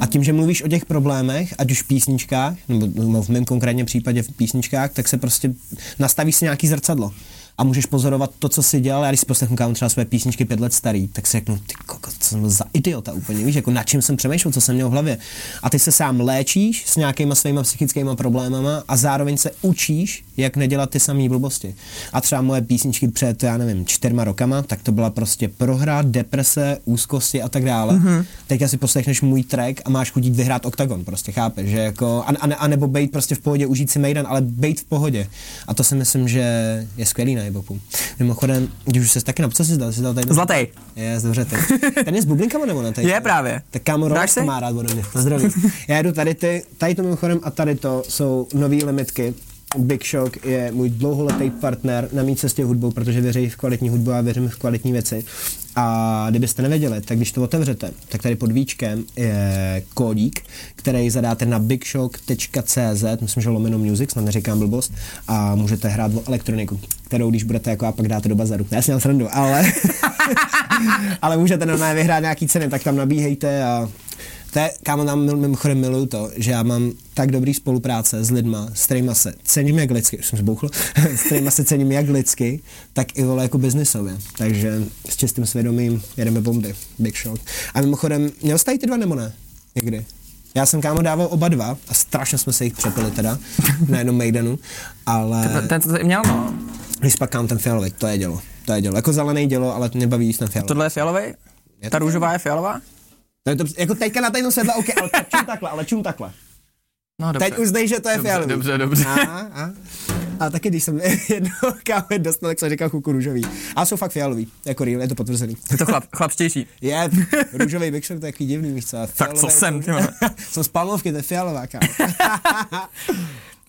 A tím, že mluvíš o těch problémech, ať už v písničkách, nebo v mém konkrétně případě v písničkách, tak se prostě nastaví si nějaký zrcadlo a můžeš pozorovat to, co si dělal. Já když si poslechnu kámo třeba své písničky pět let starý, tak si řeknu, ty koko, co jsem byl za idiota úplně, víš, jako nad čím jsem přemýšlel, co jsem měl v hlavě. A ty se sám léčíš s nějakýma svýma psychickými problémama a zároveň se učíš, jak nedělat ty samé blbosti. A třeba moje písničky před, já nevím, čtyřma rokama, tak to byla prostě prohra, deprese, úzkosti a tak dále. Mm-hmm. Teď si poslechneš můj track a máš chudit vyhrát oktagon, prostě chápeš, že jako, a, a, a nebo být prostě v pohodě, užít si Mejdan, ale být v pohodě. A to si myslím, že je skvělý na hip-hopu. Mimochodem, když už se taky na co jsi dal? Jsi dal tady Zlatý. Je, dobře, ty. Ten je s bublinkama nebo na tady? Je právě. Tak kámo, Rolex to má rád ode mě. Zdraví. Já jdu tady ty, tady to mimochodem a tady to jsou nový limitky. Big Shock je můj dlouholetý partner na mý cestě hudbou, protože věří v kvalitní hudbu a věřím v kvalitní věci. A kdybyste nevěděli, tak když to otevřete, tak tady pod víčkem je kódík, který zadáte na bigshock.cz, myslím, že lomeno music, snad neříkám blbost, a můžete hrát o elektroniku, kterou když budete jako a pak dáte do bazaru. Já si srandu, ale, ale můžete normálně vyhrát nějaký ceny, tak tam nabíhejte a to je, kámo, nám mimochodem miluju to, že já mám tak dobrý spolupráce s lidma, s kterými se cením jak lidsky, už jsem zbouchl, s kterými se cením jak lidsky, tak i vole jako biznisově. Takže s čistým svědomím jedeme bomby. Big shot. A mimochodem, měl tady ty dva nebo ne? Někdy? Já jsem kámo dával oba dva a strašně jsme se jich přepili teda, na jednom Maidenu, ale... Ten, ten to měl, no. Když pak kam ten fialový, to je dělo. To je dělo. Jako zelený dělo, ale nebaví ten fialový. Tohle je fialový? Ta růžová je fialová? No je to, jako teďka na tajnou světla, ok, ale čum takhle, ale čum takhle. No, dobře. Teď uznej, že to je dobře, fialový. Dobře, dobře. A, a. a taky když jsem jednou káme dostal, tak jsem říkal chuku růžový. A jsou fakt fialový, jako real, je to potvrzený. Je to chlap, chlapštější. Je, růžový Big Shock, to je takový divný, víš co. Tak co jsem, ty Jsem z Palmovky, to je fialová, kámo.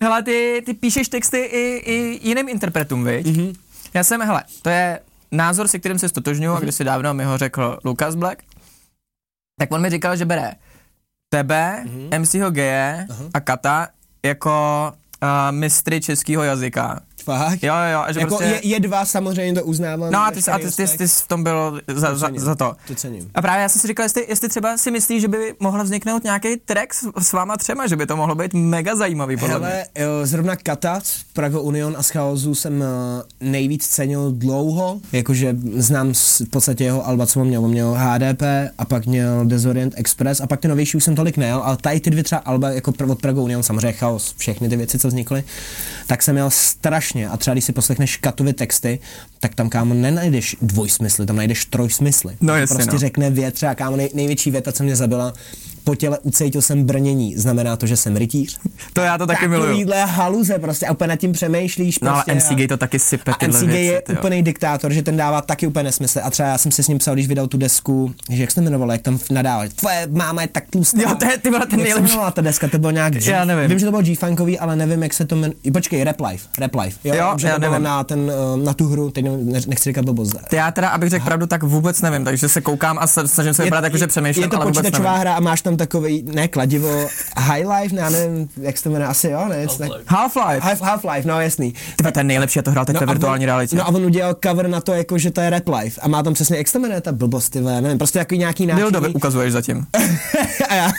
hele, ty, ty píšeš texty i, i jiným interpretům, viď? Mm-hmm. Já jsem, hele, to je názor, se kterým se stotožňuji, mm-hmm. a když si dávno mi ho řekl Lucas Black, tak on mi říkal, že bere tebe, mm-hmm. MCho Geje uh-huh. a Kata jako uh, mistry českého jazyka. Fakt? Jo, jo, že jako prostě... je, je dva samozřejmě to uznávám. No a ty, a ty, ty, ty, ty v tom byl za, to za, za to. To cením. A právě já jsem si říkal, jestli, jestli třeba si myslíš, že by mohla vzniknout nějaký track s, s váma třema, že by to mohlo být mega zajímavý podle Hele, mě. Jo, zrovna Katac, Prago Union a z Chaosu jsem uh, nejvíc cenil dlouho, jakože znám v podstatě jeho alba, co měl, měl HDP a pak měl Desorient Express a pak ty novější už jsem tolik nejel, ale tady ty dvě třeba alba jako od Prago Union, samozřejmě Chaos, všechny ty věci, co vznikly, tak jsem měl strašně a třeba když si poslechneš Katovy texty, tak tam kámo nenajdeš dvojsmysly, tam najdeš trojsmysly. No jasně, prostě no. řekne věc, třeba kámo nej, největší věta, co mě zabila, po těle ucítil jsem brnění. Znamená to, že jsem rytíř? To já to taky miluju. Takovýhle haluze prostě a úplně nad tím přemýšlíš. No prostě ale MCG to taky sype a MCG věci, je tyjo. úplný diktátor, že ten dává taky úplně nesmysl. A třeba já jsem si s ním psal, když vydal tu desku, že jak se to jmenovalo, jak tam nadával, tvoje máma je tak tlustá. Jo, to je, ty byla ten Jak nejlepší. jmenovala ta deska, to bylo nějak G. Já nevím. Vím, že to bylo G-funkový, ale nevím, jak se to jmenuje. Počkej, Rap Life. Rap Life. Jo, Jo, já nevím. na, ten, eh, na tu hru, teď nechci říkat blbost. Ty já teda, abych řekl pravdu, tak vůbec nevím, takže se koukám a snažím se vypadat jako, že přemýšlím, je to ale vůbec počítačová nevím. hra a máš tam takový, ne kladivo, High Life, ne, já nevím, jak se to jmenuje, asi jo, ne? Half-Life. Half-Life. Half, Half-Life, no jasný. Ty ten nejlepší, já to hrál teď ve a on- virtuální realitě. No a on udělal cover na to, jako, že to je Rap Life. A má tam přesně, jak se to jmenuje ta blbost, ty vole, nevím, prostě jako nějaký Dildo náčelník. ukazuješ zatím. a já.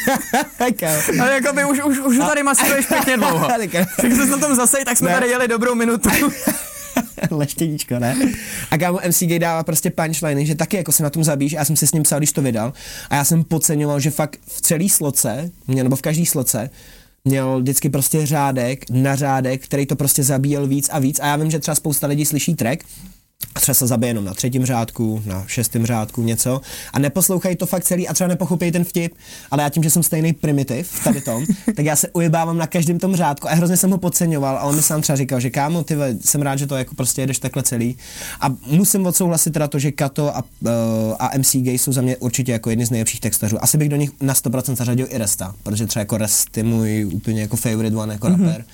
Ale jako by už, už, už tady masíruješ pěkně dlouho. Tak- se na tom zase, tak jsme tady jeli dobrou minutu. Leštěníčko, ne? A kámo MCG dává prostě punchline, že taky jako se na tom zabíš. Já jsem si s ním psal, když to vydal. A já jsem podceňoval, že fakt v celý sloce, nebo v každý sloce, měl vždycky prostě řádek na řádek, který to prostě zabíjel víc a víc. A já vím, že třeba spousta lidí slyší track, třeba se zabije jenom na třetím řádku, na šestém řádku něco. A neposlouchají to fakt celý a třeba nepochopí ten vtip, ale já tím, že jsem stejný primitiv v tady tom, tak já se ujebávám na každém tom řádku a hrozně jsem ho podceňoval. A on mi sám třeba říkal, že kámo, ty jsem rád, že to jako prostě jedeš takhle celý. A musím odsouhlasit teda to, že Kato a, uh, a MC Gay jsou za mě určitě jako jedni z nejlepších textařů. Asi bych do nich na 100% zařadil i Resta, protože třeba jako Rest je můj úplně jako favorite one jako mm-hmm. rapper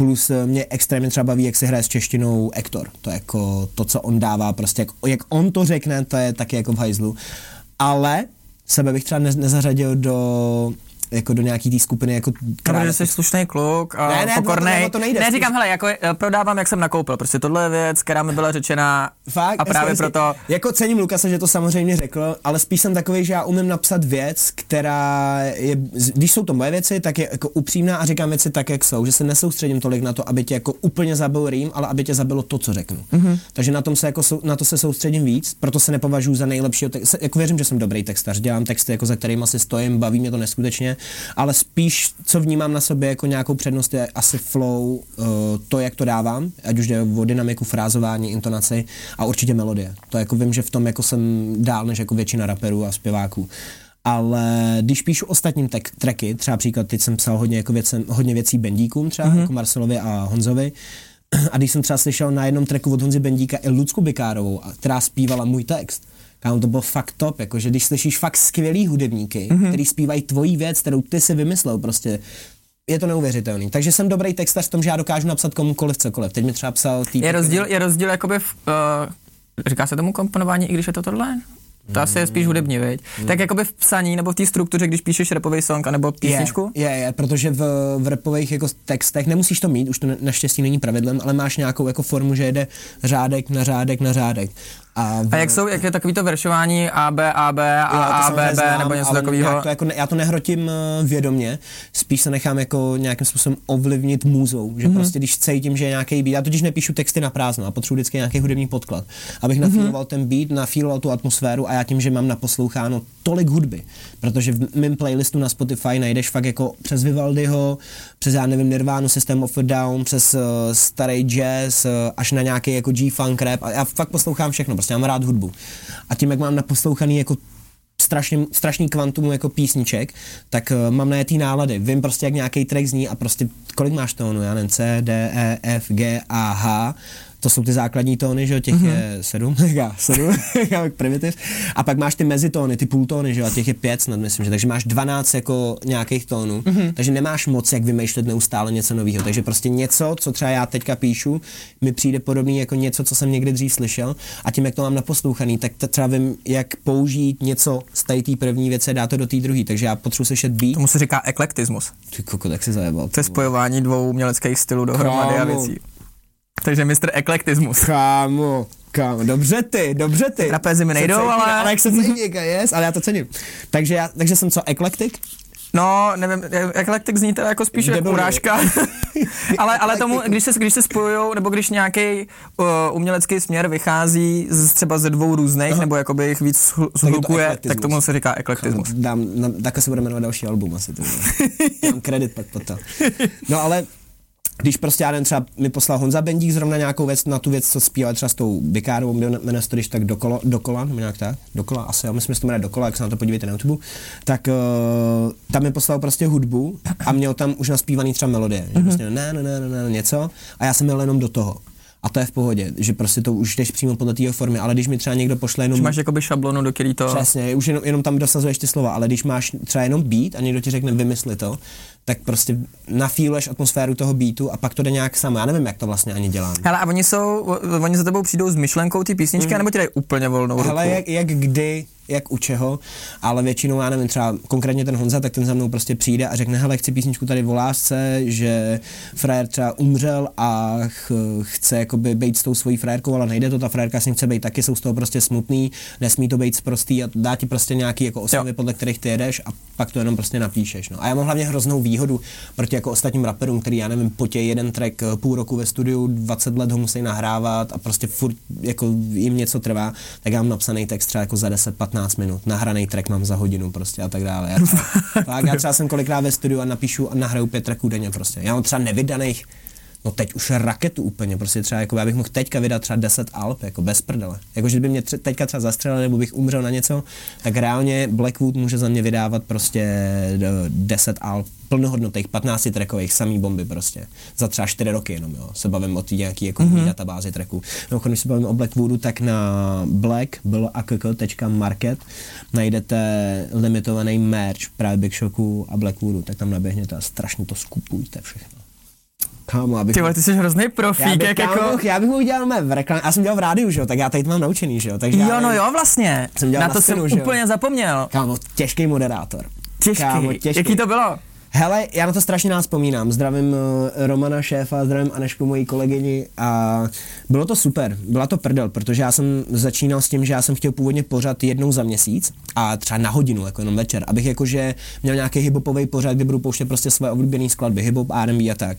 Plus eh, mě extrémně třeba baví, jak se hraje s češtinou Ektor. To je jako to, co on dává, prostě jak, jak on to řekne, to je taky jako v hajzlu. Ale sebe bych třeba ne, nezařadil do jako do nějaký té skupiny jako protože jsi slušný kluk a Ne, ne, pokornej. no to- nejde, ne, říkám, hele, jako eh, prodávám, jak jsem nakoupil. Prostě tohle je věc, která mi byla řečena Fakt, a právě jasně. proto... Jako cením Lukase, že to samozřejmě řekl, ale spíš jsem takový, že já umím napsat věc, která je, když jsou to moje věci, tak je jako upřímná a říkám věci tak, jak jsou, že se nesoustředím tolik na to, aby tě jako úplně zabil rým, ale aby tě zabilo to, co řeknu. Mhm. Mm-hmm. Takže na tom se jako, na to se soustředím víc, proto se nepovažuji za nejlepšího text, jako věřím, že jsem dobrý textař, dělám texty, jako za kterými si stojím, baví mě to neskutečně, ale spíš, co vnímám na sobě jako nějakou přednost, je asi flow, uh, to, jak to dávám, ať už jde o dynamiku, frázování, intonaci a určitě melodie. To jako vím, že v tom jako jsem dál než jako většina raperů a zpěváků. Ale když píšu ostatním tek- tracky, třeba příklad, teď jsem psal hodně, jako věcem, hodně věcí Bendíkům třeba, mm-hmm. jako Marcelovi a Honzovi, a když jsem třeba slyšel na jednom tracku od Honzy Bendíka i Lucku Bikárovou, která zpívala můj text, Kámo, to bylo fakt top, jakože když slyšíš fakt skvělý hudebníky, mm-hmm. který zpívají tvoji věc, kterou ty si vymyslel, prostě je to neuvěřitelný. Takže jsem dobrý textař v tom, že já dokážu napsat komukoliv cokoliv. Teď mi třeba psal týpek, Je rozdíl, je rozdíl jakoby v, uh, říká se tomu komponování, i když je to tohle? To asi je spíš hudební, viď? Tak jakoby v psaní nebo v té struktuře, když píšeš rapový song anebo písničku? Je, je, je, protože v, v rapových jako textech nemusíš to mít, už to na- naštěstí není pravidlem, ale máš nějakou jako formu, že jede řádek na řádek na řádek. A, v, A jak jsou, jak je takový to veršování A, B, A, B, A, A, B, B, nebo něco takového? nějak To jako, já to nehrotím eh, vědomě, spíš se nechám jako nějakým způsobem ovlivnit můzou, že mm-hmm. prostě když cítím, že je nějaký beat, já totiž nepíšu texty na prázdno, a potřebuji vždycky nějaký hudební podklad, abych mm-hmm. nafíloval ten beat, nafíloval tu atmosféru a já tím, že mám naposloucháno tolik hudby, protože v mém playlistu na Spotify najdeš fakt jako přes Vivaldiho, přes já nevím Nirvánu, System of a Down, přes uh, starý jazz, uh, až na nějaký jako G-funk rap a já fakt poslouchám všechno, prostě mám rád hudbu. A tím, jak mám naposlouchaný jako strašný, strašný kvantum jako písniček, tak uh, mám najetý nálady. Vím prostě, jak nějaký track zní a prostě kolik máš tónů, já nevím, C, D, E, F, G, A, H, to jsou ty základní tóny, že jo, těch mm-hmm. je sedm, já sedm, já primitiv. A pak máš ty mezitóny, ty půltóny, že jo, a těch je pět snad, myslím, že takže máš 12 jako nějakých tónů, mm-hmm. takže nemáš moc, jak vymýšlet neustále něco nového. Takže prostě něco, co třeba já teďka píšu, mi přijde podobný jako něco, co jsem někdy dřív slyšel a tím, jak to mám naposlouchaný, tak třeba vím, jak použít něco z té první věci a dát to do té druhé. Takže já potřebuji slyšet beat. Tomu se říká eklektismus. Ty koko, tak si zajebal. To je spojování dvou uměleckých stylů dohromady a Kámo. věcí. Takže mistr eklektismus. Kámo, kámo, dobře ty, dobře ty. Trapézy mi nejdou, ale- ale jak se cítím, yes, ale já to cením. Takže, já, takže jsem co, eklektik? No, nevím, eklektik zní teda jako spíš jako urážka. ale, ale tomu, když se, když se spojujou, nebo když nějaký uh, umělecký směr vychází z, třeba ze dvou různých, nebo jakoby jich víc hl- to zhlukuje, eklektismus. tak tomu se říká eklektismus. Dám, na, takhle se bude jmenovat další album asi. To Mám kredit pak po to. No ale když prostě já nevím, třeba mi poslal Honza Bendík zrovna nějakou věc na tu věc, co zpívá třeba s tou Bikárovou, jmenuje se to když tak dokola, dokola, nebo nějak tak, dokola, asi jo, myslím, že to jmenuje dokola, jak se na to podívejte na YouTube, tak uh, tam mi poslal prostě hudbu a měl tam už naspívaný třeba melodie, že prostě ne, ne, ne, ne, ne, něco. A já jsem měl jenom do toho. A to je v pohodě, že prostě to už jdeš přímo podle té formy, ale když mi třeba někdo pošle jenom... Když máš jakoby šablonu, do který to... Přesně, už jenom, jenom tam dosazuješ ty slova, ale když máš třeba jenom beat a někdo ti řekne vymysli to, tak prostě nafíluješ atmosféru toho beatu a pak to jde nějak samo. Já nevím, jak to vlastně ani dělám. Hele, a oni jsou, oni za tebou přijdou s myšlenkou ty písničky, mm. nebo ti dají úplně volnou ruku? Hele, jak, jak kdy, jak u čeho, ale většinou, já nevím, třeba konkrétně ten Honza, tak ten za mnou prostě přijde a řekne, hele, chci písničku tady o lásce, že frajer třeba umřel a ch, chce jakoby být s tou svojí frajerkou, ale nejde to, ta frajerka s ním chce být taky, jsou z toho prostě smutný, nesmí to být prostý a dá ti prostě nějaký jako osnovy, Jo. podle kterých ty jedeš a pak to jenom prostě napíšeš. No. A já mám hlavně hroznou výhodu proti jako ostatním raperům, který já nevím, potě jeden track eh, půl roku ve studiu, 20 let ho musí nahrávat a prostě furt jako jim něco trvá, tak já mám napsaný text třeba jako za 10-15 minut, nahraný track mám za hodinu prostě a tak dále. Já třeba, tak já třeba jsem kolikrát ve studiu a napíšu a nahraju pět tracků denně prostě. Já mám třeba nevydaných No teď už raketu úplně, prostě třeba jako já bych mohl teďka vydat třeba 10 alb, jako bez prdele. Jako, že by mě tře- teďka třeba zastřelili, nebo bych umřel na něco, tak reálně Blackwood může za mě vydávat prostě eh, 10 alb, plnohodnotných, 15 trackových, samý bomby prostě. Za třeba 4 roky jenom, jo. Se bavím o té nějaký jako mm-hmm. databázi tracků. No, když se bavím o Blackwoodu, tak na black, bylo market najdete limitovaný merch právě Big Shocku a Blackwoodu, tak tam naběhněte a strašně to skupujte všechno. Kámo, abych... Ty ty jsi hrozný já profík, bych, jak kámo, jako... já bych mu udělal mé v reklam... Já jsem dělal v rádiu, že jo, tak já tady to mám naučený, že jo, takže Jo, no jo, vlastně. Jsem Na na to scénu, jsem že úplně zapomněl. Kámo, těžký moderátor. Těžký. Kámo, těžký. Jaký to bylo? Hele, já na to strašně nás vzpomínám. Zdravím eh, Romana, šéfa, zdravím Anešku, mojí kolegyni a bylo to super. Byla to prdel, protože já jsem začínal s tím, že já jsem chtěl původně pořad jednou za měsíc a třeba na hodinu, jako jenom večer, abych jakože měl nějaký hiphopový pořad, kde budu pouštět prostě své oblíbené skladby, hiphop, R&B a tak.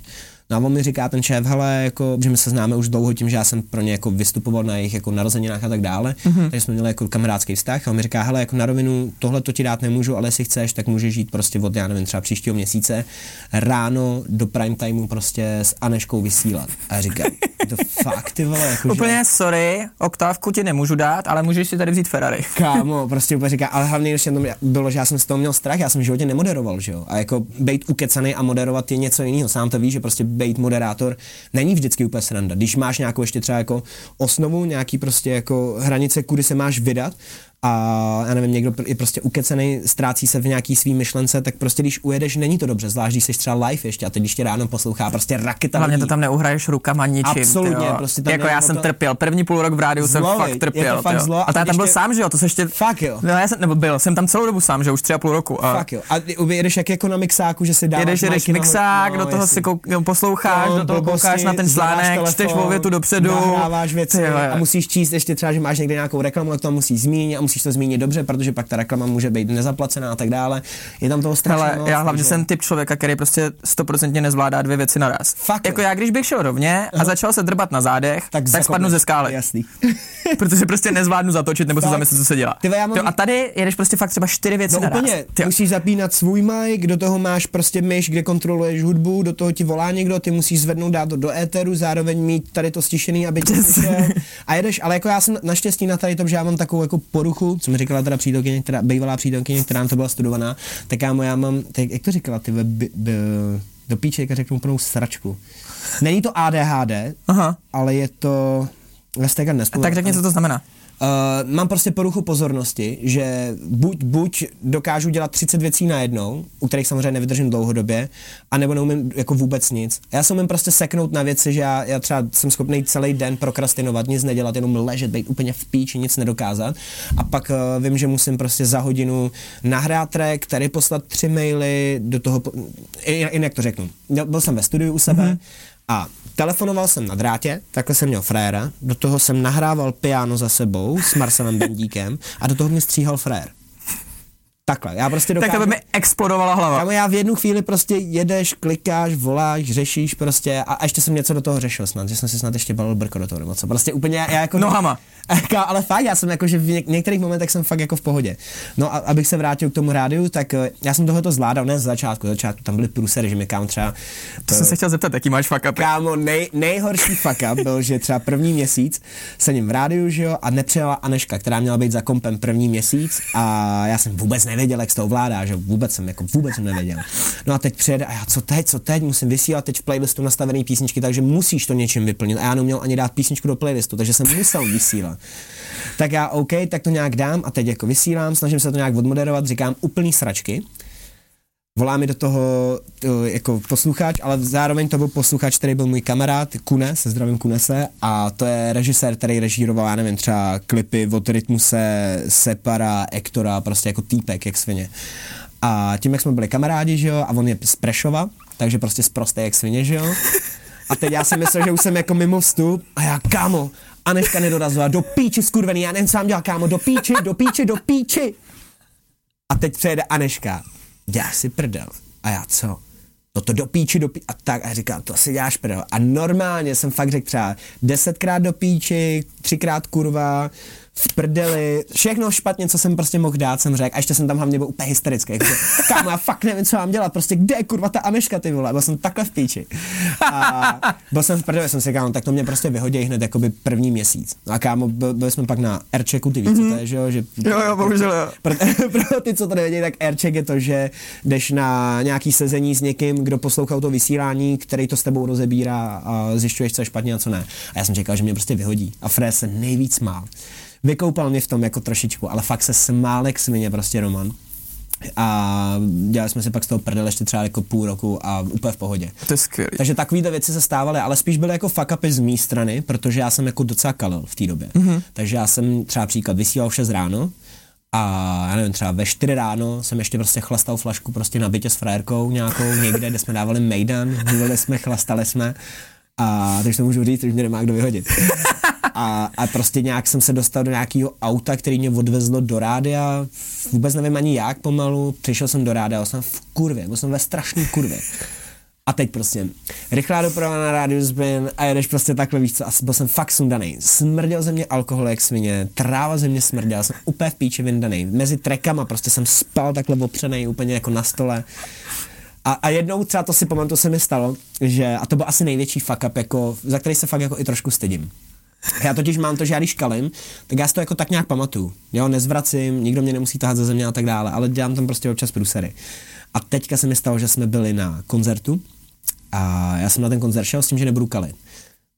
No a on mi říká ten šéf, hele, jako, že my se známe už dlouho tím, že já jsem pro ně jako vystupoval na jejich jako narozeninách a tak dále, mm-hmm. takže jsme měli jako kamarádský vztah a on mi říká, hele, jako na rovinu, tohle to ti dát nemůžu, ale jestli chceš, tak můžeš jít prostě od, já nevím, třeba příštího měsíce ráno do prime timeu prostě s Aneškou vysílat. A já říkám, to fakt, ty vole, jako Úplně sorry, oktávku ti nemůžu dát, ale můžeš si tady vzít Ferrari. Kámo, prostě úplně říká, ale hlavně ještě bylo, že já jsem z toho měl strach, já jsem v životě nemoderoval, že jo. A jako být ukecaný a moderovat je něco jiného. Sám to víš, že prostě být moderátor není vždycky úplně sranda. Když máš nějakou ještě třeba jako osnovu, nějaký prostě jako hranice, kudy se máš vydat, a já nevím, někdo je prostě ukecený, ztrácí se v nějaký svý myšlence, tak prostě když ujedeš, není to dobře, zvlášť když jsi třeba live ještě a teď když tě ráno poslouchá prostě raketa Hlavně lidí. to tam neuhraješ rukama ničím. Absolutně, tyjo. prostě tam jako já jsem to- trpěl. První půl rok v rádiu jsem fakt viď? Je trpěl. to fakt zlo a A já tam byl sám, že jo, to se ještě... Fakt jo. No já jsem, nebo byl, jsem tam celou dobu sám, že už tři a půl roku. A Fakt jo. A jedeš jak jako na mixáku, že si dáváš jedeš, jedeš mixák, do toho si no, posloucháš, do toho koukáš na ten článek, čteš o větu dopředu. Věci a musíš číst ještě třeba, že máš někde nějakou reklamu, tak to musíš zmínit musíš to zmínit dobře, protože pak ta reklama může být nezaplacená a tak dále. Je tam toho strašně Ale moc, já hlavně takže- jsem typ člověka, který prostě stoprocentně nezvládá dvě věci naraz. Fakt. Jako já, když bych šel rovně a začal se drbat na zádech, tak, tak spadnu ze skály. Jasný. protože prostě nezvládnu zatočit nebo se zamyslet, co se dělá. Ty vole, já mám- Jo, a tady jedeš prostě fakt třeba čtyři věci No naraz. úplně, Ty, musíš zapínat svůj mic, do toho máš prostě myš, kde kontroluješ hudbu, do toho ti volá někdo, ty musíš zvednout, dát to do éteru, zároveň mít tady to stišený, aby tě. A jedeš, ale jako já jsem naštěstí na tady tom, že já mám takovou jako poruchu, co mi říkala teda přítelkyně, která, bývalá přítelkyně, která na to byla studovaná, tak já, já mám, tak, jak to říkala, ty ve- b, b, do píče, jak řeknu úplnou sračku. Není to ADHD, Aha. ale je to, já. Tak řekni, co to znamená. Uh, mám prostě poruchu pozornosti, že buď, buď dokážu dělat 30 věcí najednou, u kterých samozřejmě nevydržím dlouhodobě, anebo neumím jako vůbec nic. Já se umím prostě seknout na věci, že já, já třeba jsem schopný celý den prokrastinovat, nic nedělat, jenom ležet, být úplně v píči, nic nedokázat. A pak uh, vím, že musím prostě za hodinu nahrát track, tady poslat tři maily, do toho, po- jinak to řeknu. Byl jsem ve studiu u sebe, mm-hmm. A telefonoval jsem na drátě, takhle jsem měl fréra, do toho jsem nahrával piano za sebou s Marcelem Bendíkem a do toho mě stříhal frér. Takhle, já prostě dokážu... Tak to by mi explodovala hlava. Kámo, já v jednu chvíli prostě jedeš, klikáš, voláš, řešíš prostě a, a ještě jsem něco do toho řešil snad, že jsem si snad ještě balil brko do toho nebo co. Prostě úplně já, já jako... Nohama. Ká, ale fakt, já jsem jako, že v něk- některých momentech jsem fakt jako v pohodě. No a abych se vrátil k tomu rádiu, tak eh, já jsem tohle to zvládal, ne z začátku, z začátku tam byly průsery, že mi kam třeba... To jsem se chtěl zeptat, jaký máš fuck up. Kámo, nej, nejhorší fuck up byl, že třeba první měsíc sedím v rádiu, že jo, a nepřijela Aneška, která měla být za kompem první měsíc a já jsem vůbec nevěděl, jak se to ovládá, že vůbec jsem, jako vůbec jsem nevěděl. No a teď přijede a já, co teď, co teď, musím vysílat teď v playlistu nastavený písničky, takže musíš to něčím vyplnit a já neuměl ani dát písničku do playlistu, takže jsem musel vysílat. Tak já, OK, tak to nějak dám a teď jako vysílám, snažím se to nějak odmoderovat, říkám úplný sračky, volá mi do toho to, jako posluchač, ale zároveň to byl posluchač, který byl můj kamarád Kune, se zdravím Kunese, a to je režisér, který režíroval, já nevím, třeba klipy od Rytmuse, Separa, Ektora, prostě jako týpek, jak svině. A tím, jak jsme byli kamarádi, že jo, a on je z Prešova, takže prostě zprosté jak svině, že jo. A teď já jsem myslel, že už jsem jako mimo vstup a já, kámo, Aneška nedorazila, do píči skurvený, já nevím, co dělat, kámo, do píči, do píči, do píči. A teď přijede Aneška, děláš si prdel. A já co? No to do píči, do píči. A tak, a říkám, to si děláš prdel. A normálně jsem fakt řekl třeba desetkrát do píči, třikrát kurva, v prdeli, všechno špatně, co jsem prostě mohl dát, jsem řekl. A ještě jsem tam hlavně byl úplně hysterický. Jako, kámo, já fakt nevím, co mám dělat. Prostě kde je kurva ta Aneška, ty vole? Byl jsem takhle v píči. A byl jsem v prdeli, jsem si říkal, no, tak to mě prostě vyhodí hned jakoby první měsíc. No a kámo, byl, byli jsme pak na Airchecku, ty víš, co to je, že jo? Že, Jo, jo, bohužel jo. pro, pro ty, co to nevědí, tak aircheck je to, že jdeš na nějaký sezení s někým, kdo poslouchal to vysílání, který to s tebou rozebírá a zjišťuješ, co je špatně a co ne. A já jsem čekal, že mě prostě vyhodí. A Fred se nejvíc smál. Vykoupal mě v tom jako trošičku, ale fakt se smál jak svině prostě Roman. A dělali jsme si pak z toho prdel ještě třeba jako půl roku a úplně v pohodě. To je skvělý. Takže takovýhle věci se stávaly, ale spíš byly jako fuck upy z mé strany, protože já jsem jako docela kalil v té době. Mm-hmm. Takže já jsem třeba příklad vysílal v 6 ráno a já nevím, třeba ve 4 ráno jsem ještě prostě chlastal flašku prostě na bytě s frajerkou nějakou někde, kde jsme dávali mejdan, mluvili jsme, chlastali jsme a takže to můžu říct, že mě nemá kdo vyhodit. A, a prostě nějak jsem se dostal do nějakého auta, který mě odvezlo do rádia, vůbec nevím ani jak pomalu, přišel jsem do rádia, jsem v kurvě, byl jsem ve strašný kurvě. A teď prostě rychlá doprava na rádiu zbyn a jedeš prostě takhle, víš co, a byl jsem fakt sundaný. Smrděl ze mě alkohol jak svině, tráva ze mě smrděla, jsem úplně v píči vyndaný. Mezi trekama prostě jsem spal takhle opřený úplně jako na stole. A, a jednou třeba to si pamatuju, se mi stalo, že, a to byl asi největší fuck up, jako, za který se fakt jako i trošku stydím. Já totiž mám to, že já když kalím, tak já si to jako tak nějak pamatuju. Jo, nezvracím, nikdo mě nemusí tahat ze země a tak dále, ale dělám tam prostě občas průsery. A teďka se mi stalo, že jsme byli na koncertu a já jsem na ten koncert šel s tím, že nebudu kalit.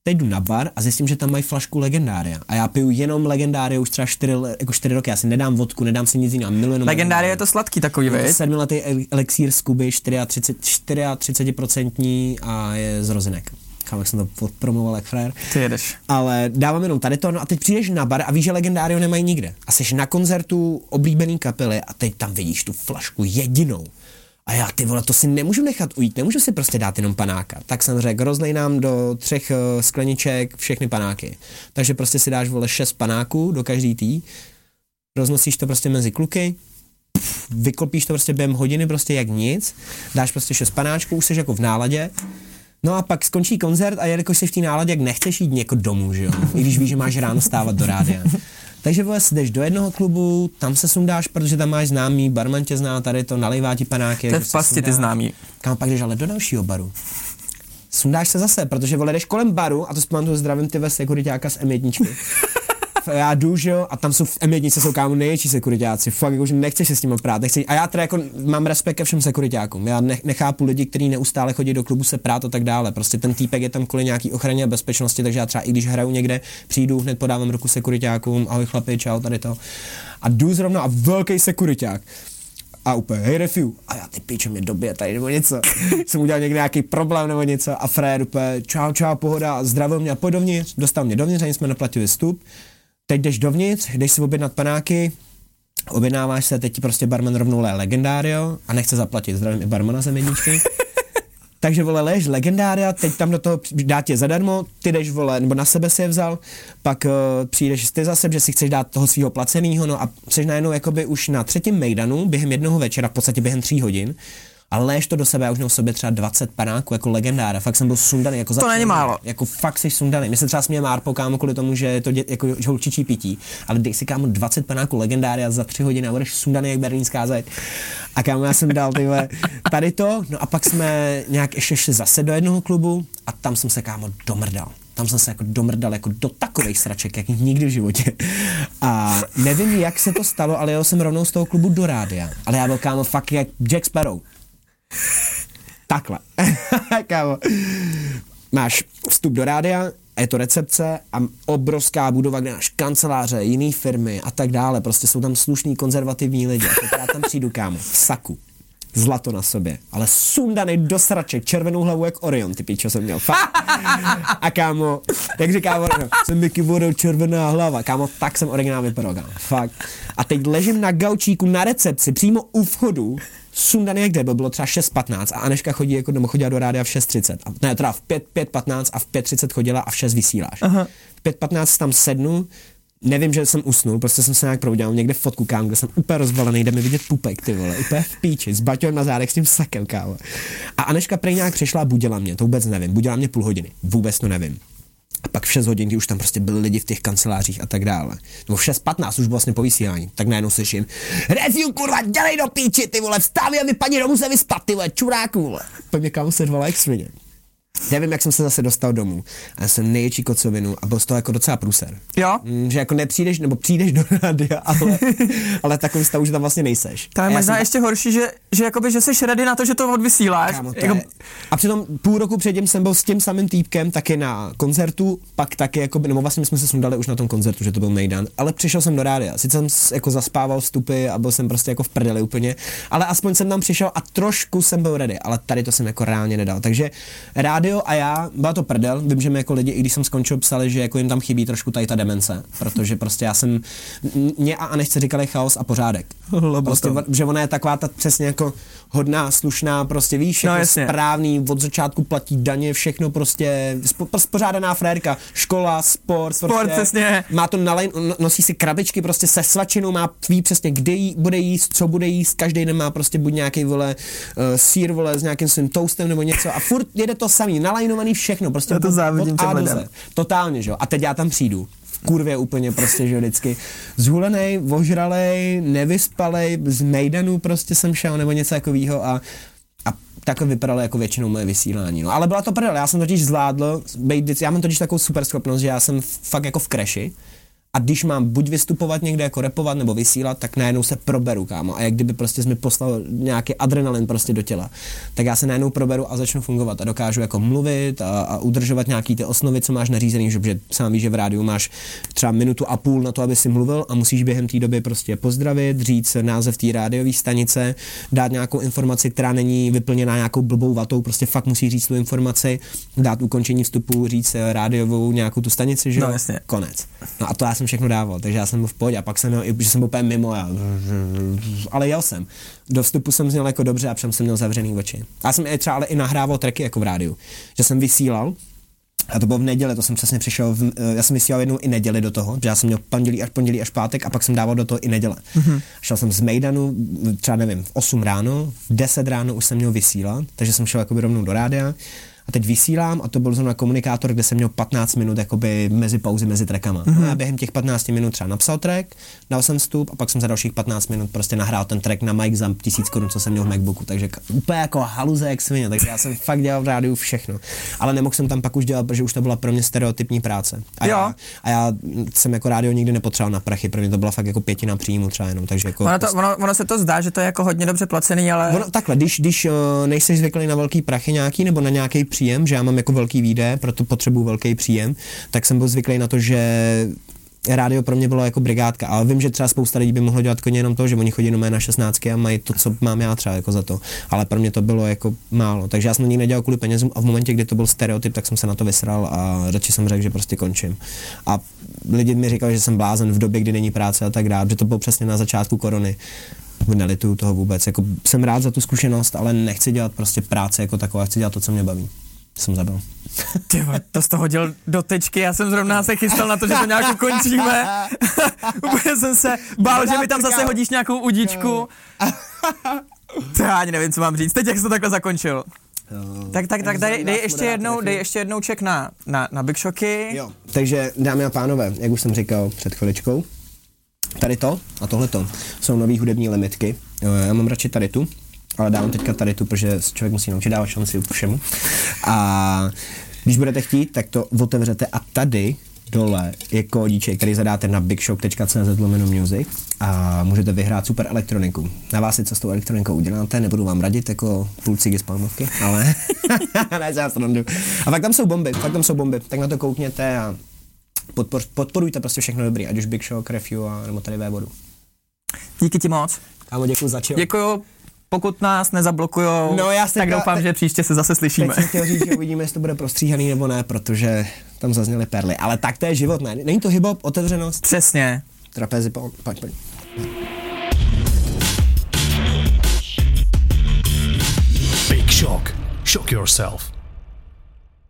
Teď jdu na bar a zjistím, že tam mají flašku legendária. A já piju jenom legendária už třeba 4, jako 4 roky. Já si nedám vodku, nedám si nic jiného. Miluji Legendária je to sladký takový, víš? Sedmiletý elixír z Kuby, 34% a je z rozinek. Kam jak jsem to promoval jak frér. Ty jedeš. Ale dávám jenom tady to, no a teď přijdeš na bar a víš, že legendário nemají nikde. A jsi na koncertu oblíbený kapely a teď tam vidíš tu flašku jedinou. A já ty vole, to si nemůžu nechat ujít, nemůžu si prostě dát jenom panáka. Tak jsem řekl, rozlej nám do třech uh, skleniček všechny panáky. Takže prostě si dáš vole šest panáků do každý tý, roznosíš to prostě mezi kluky, pff, vyklopíš to prostě během hodiny prostě jak nic, dáš prostě šest panáčků, už jsi jako v náladě, No a pak skončí koncert a jelikož jsi v té náladě, jak nechceš jít něko domů, že jo? I když víš, že máš ráno stávat do rádia. Takže vole, jdeš do jednoho klubu, tam se sundáš, protože tam máš známý, barman tě zná, tady to nalejvá ti panáky. To je v pasti ty známý. Kam pak jdeš ale do dalšího baru. Sundáš se zase, protože vole, jdeš kolem baru a to zpamatuju zdravím ty ve sekuritáka z M1 já jdu, že jo, a tam jsou v M1 jsou kámo největší sekuritáci, fakt jako, že nechceš se s nimi prát, nechci, a já teda jako mám respekt ke všem sekuritákům, já ne, nechápu lidi, kteří neustále chodí do klubu se prát a tak dále, prostě ten týpek je tam kvůli nějaký ochraně a bezpečnosti, takže já třeba i když hraju někde, přijdu, hned podávám ruku sekuritákům, ahoj chlapi, čau, tady to. A jdu zrovna a velký sekuriták. A úplně, hej refiu, a já ty píče mě době tady nebo něco, jsem udělal někde nějaký problém nebo něco a frér úplně, čau, čau, pohoda, zdravil mě a pojď dovnitř, dostal mě dovnitř, ani jsme neplatili vstup, teď jdeš dovnitř, jdeš si objednat panáky, objednáváš se, teď ti prostě barman rovnou lé legendário a nechce zaplatit, zdravím i barmana ze jedničky. Takže vole, leš legendária, teď tam do toho dá tě zadarmo, ty jdeš vole, nebo na sebe si je vzal, pak uh, přijdeš ty zase, že si chceš dát toho svého placeného, no a jsi najednou jakoby už na třetím mejdanu během jednoho večera, v podstatě během tří hodin, a léž to do sebe, já už měl v sobě třeba 20 panáků jako legendára, fakt jsem byl sundaný. Jako to není málo. Jako fakt jsi sundaný. My se třeba směje Marpo, kámo, kvůli tomu, že je to dě, jako holčičí pití, ale dej si kámo 20 panáků legendária za 3 hodiny a budeš sundaný jak berlínská zeď. A kámo, já jsem dal tyhle, tady to, no a pak jsme nějak ještě šli zase do jednoho klubu a tam jsem se kámo domrdal tam jsem se jako domrdal jako do takových sraček, jak nikdy v životě. A nevím, jak se to stalo, ale jel jsem rovnou z toho klubu do rádia. Ale já byl kámo fakt jak Jack Sparrow. Takhle. Kámo. Máš vstup do rádia, je to recepce a obrovská budova, kde máš kanceláře, jiné firmy a tak dále. Prostě jsou tam slušní konzervativní lidi. A já tam přijdu, kámo, v saku zlato na sobě, ale sundaný do sraček, červenou hlavu jak Orion, ty píčo jsem měl, fakt. A kámo, jak říká Orion, jsem Mickey Vodou červená hlava, kámo, tak jsem originál vypadal, kámo, fakt. A teď ležím na gaučíku na recepci, přímo u vchodu, sundaný jak debel, bylo třeba 6.15 a Aneška chodí jako doma chodila do rádia v 6.30. A ne, teda v 5.15 a v 5.30 chodila a v 6 vysíláš. Aha. V 5.15 tam sednu, nevím, že jsem usnul, prostě jsem se nějak proudil, někde fotku kam, kde jsem úplně rozvalený, jde mi vidět pupek, ty vole, úplně v píči, s baťou na zádech s tím sakem, kámo. A Aneška prej nějak přišla a budila mě, to vůbec nevím, budila mě půl hodiny, vůbec to nevím. A pak v 6 hodin, kdy už tam prostě byli lidi v těch kancelářích a tak dále. Nebo v 6.15 už vlastně po vysílání. Tak najednou slyším, Reziu, kurva, dělej do píči, ty vole, vstávej a vypadni domů se vyspat, ty vole, čuráku, vole. Pak mě kámo se dvala svině. Nevím, jak jsem se zase dostal domů. A já jsem největší kocovinu a byl z toho jako docela průser. Jo? Mm, že jako nepřijdeš, nebo přijdeš do rádia, ale, ale takový stav, že tam vlastně nejseš. To je možná jsem- ještě horší, že, že, jakoby, že jsi ready na to, že to odvysíláš. Kámo, to jako, je... A přitom půl roku předtím jsem byl s tím samým týpkem taky na koncertu, pak taky, jako, nebo vlastně my jsme se sundali už na tom koncertu, že to byl Mejdan, ale přišel jsem do rádia. Sice jsem jako zaspával vstupy a byl jsem prostě jako v prdeli úplně, ale aspoň jsem tam přišel a trošku jsem byl ready, ale tady to jsem jako reálně nedal. Takže rádio a já, byla to prdel, vím, že mi jako lidi, i když jsem skončil, psali, že jako jim tam chybí trošku tady ta demence, protože prostě já jsem, mě a Anešce říkali chaos a pořádek. Lobotom. Prostě, že ona je taková ta přesně jako hodná, slušná, prostě víš, No, jako jasně. správný, od začátku platí daně, všechno prostě, spo, prostě pořádaná frérka, škola, sport, Sport, prostě, přesně. má to na no- nosí si krabičky prostě se svačinou, má ví přesně, kde jí, bude jíst, co bude jíst, každý den má prostě buď nějaký vole uh, sír vole s nějakým svým toastem nebo něco a furt jede to samý, nalajnovaný všechno, prostě Já to od, závidím od A do. Z. Totálně, že jo. A teď já tam přijdu. V kurvě úplně prostě, že vždycky. Zhulenej, ožralej, nevyspalej, z Mejdanu prostě jsem šel nebo něco takového a a tak vypadalo jako většinou moje vysílání. No, ale byla to prdel, já jsem totiž zvládl, já mám totiž takovou super schopnost, že já jsem fakt jako v kreši a když mám buď vystupovat někde jako repovat nebo vysílat, tak najednou se proberu, kámo. A jak kdyby prostě jsi mi poslal nějaký adrenalin prostě do těla, tak já se najednou proberu a začnu fungovat a dokážu jako mluvit a, a udržovat nějaký ty osnovy, co máš nařízený, že, že sám víš, že v rádiu máš třeba minutu a půl na to, aby si mluvil a musíš během té doby prostě pozdravit, říct název té rádiové stanice, dát nějakou informaci, která není vyplněná nějakou blbou vatou, prostě fakt musí říct tu informaci, dát ukončení vstupu, říct eh, rádiovou nějakou tu stanici, že No, jasně. konec. No a to já jsem všechno dával, takže já jsem byl v pohodě a pak jsem měl, i- že jsem byl úplně mimo, já, ale jel jsem. Do vstupu jsem zněl jako dobře a všem jsem měl zavřený oči. Já jsem i třeba ale i nahrával tracky jako v rádiu, že jsem vysílal a to bylo v neděli, to jsem přesně přišel, v, eh, já jsem vysílal jednou i neděli do toho, že já jsem měl pondělí až pondělí až pátek a pak jsem dával do toho i neděle. Mm-hmm. Šel jsem z Mejdanu, třeba nevím, v 8 ráno, v 10 ráno už jsem měl vysílat, takže jsem šel jakoby rovnou do rádia a teď vysílám a to byl zrovna komunikátor, kde jsem měl 15 minut jakoby mezi pauzy, mezi trackama. Mm-hmm. A já během těch 15 minut třeba napsal track, dal jsem vstup a pak jsem za dalších 15 minut prostě nahrál ten track na mic za tisíc korun, co jsem měl v Macbooku, takže úplně jako haluze jak svině, takže já jsem fakt dělal v rádiu všechno. Ale nemohl jsem tam pak už dělat, protože už to byla pro mě stereotypní práce. A, Jo. já, a já jsem jako rádio nikdy nepotřeboval na prachy, pro mě to byla fakt jako pětina příjmu třeba jenom, takže jako ono, to, ono, ono, se to zdá, že to je jako hodně dobře placený, ale... Ono, takhle, když, když uh, nejsi zvyklý na velký prachy nějaký nebo na nějaký příjem, že já mám jako velký výdaje, proto potřebuju velký příjem, tak jsem byl zvyklý na to, že rádio pro mě bylo jako brigádka, ale vím, že třeba spousta lidí by mohlo dělat koně jenom to, že oni chodí jenom na 16 a mají to, co mám já třeba jako za to, ale pro mě to bylo jako málo, takže já jsem nikdy nedělal kvůli penězům a v momentě, kdy to byl stereotyp, tak jsem se na to vysral a radši jsem řekl, že prostě končím. A lidi mi říkali, že jsem blázen v době, kdy není práce a tak dále, že to bylo přesně na začátku korony nelituju toho vůbec. Jako jsem rád za tu zkušenost, ale nechci dělat prostě práce jako taková, chci dělat to, co mě baví. Jsem zabil. Ty vole, to jsi to hodil do tečky, já jsem zrovna se chystal na to, že to nějak ukončíme. Úplně jsem se bál, že mi tam zase hodíš nějakou udičku. To já ani nevím, co mám říct. Teď jak jsi to takhle zakončil. Tak, tak, tak, dej, dej ještě jednou, dej ještě jednou ček na, na, na Big Shocky. Jo. Takže dámy a pánové, jak už jsem říkal před chviličkou, tady to a tohleto jsou nový hudební limitky. Já mám radši tady tu, ale dávám teďka tady tu, protože člověk musí naučit dávat šanci všemu. A když budete chtít, tak to otevřete a tady dole je kódíček, který zadáte na bigshock.cz lomeno music a můžete vyhrát super elektroniku. Na vás si co s tou elektronikou uděláte, nebudu vám radit jako půl cigy z palmovky, ale ne, já. A fakt tam jsou bomby, fakt tam jsou bomby, tak na to koukněte a podpor, podporujte prostě všechno dobrý, ať už Big Shock, Review a nebo tady Vévodu. Díky ti moc. Kámo, děkuji za chill. Děkuju. Pokud nás nezablokujou, No, já si tak doufám, že příště se zase Teď slyšíme. jsem chtěl říct, že uvidíme, jestli to bude prostříhaný nebo ne, protože tam zazněly perly. Ale tak to je život, ne? Není to hip otevřenost, Přesně. trapezi, pojď, pojď. Big Shock. Shock yourself.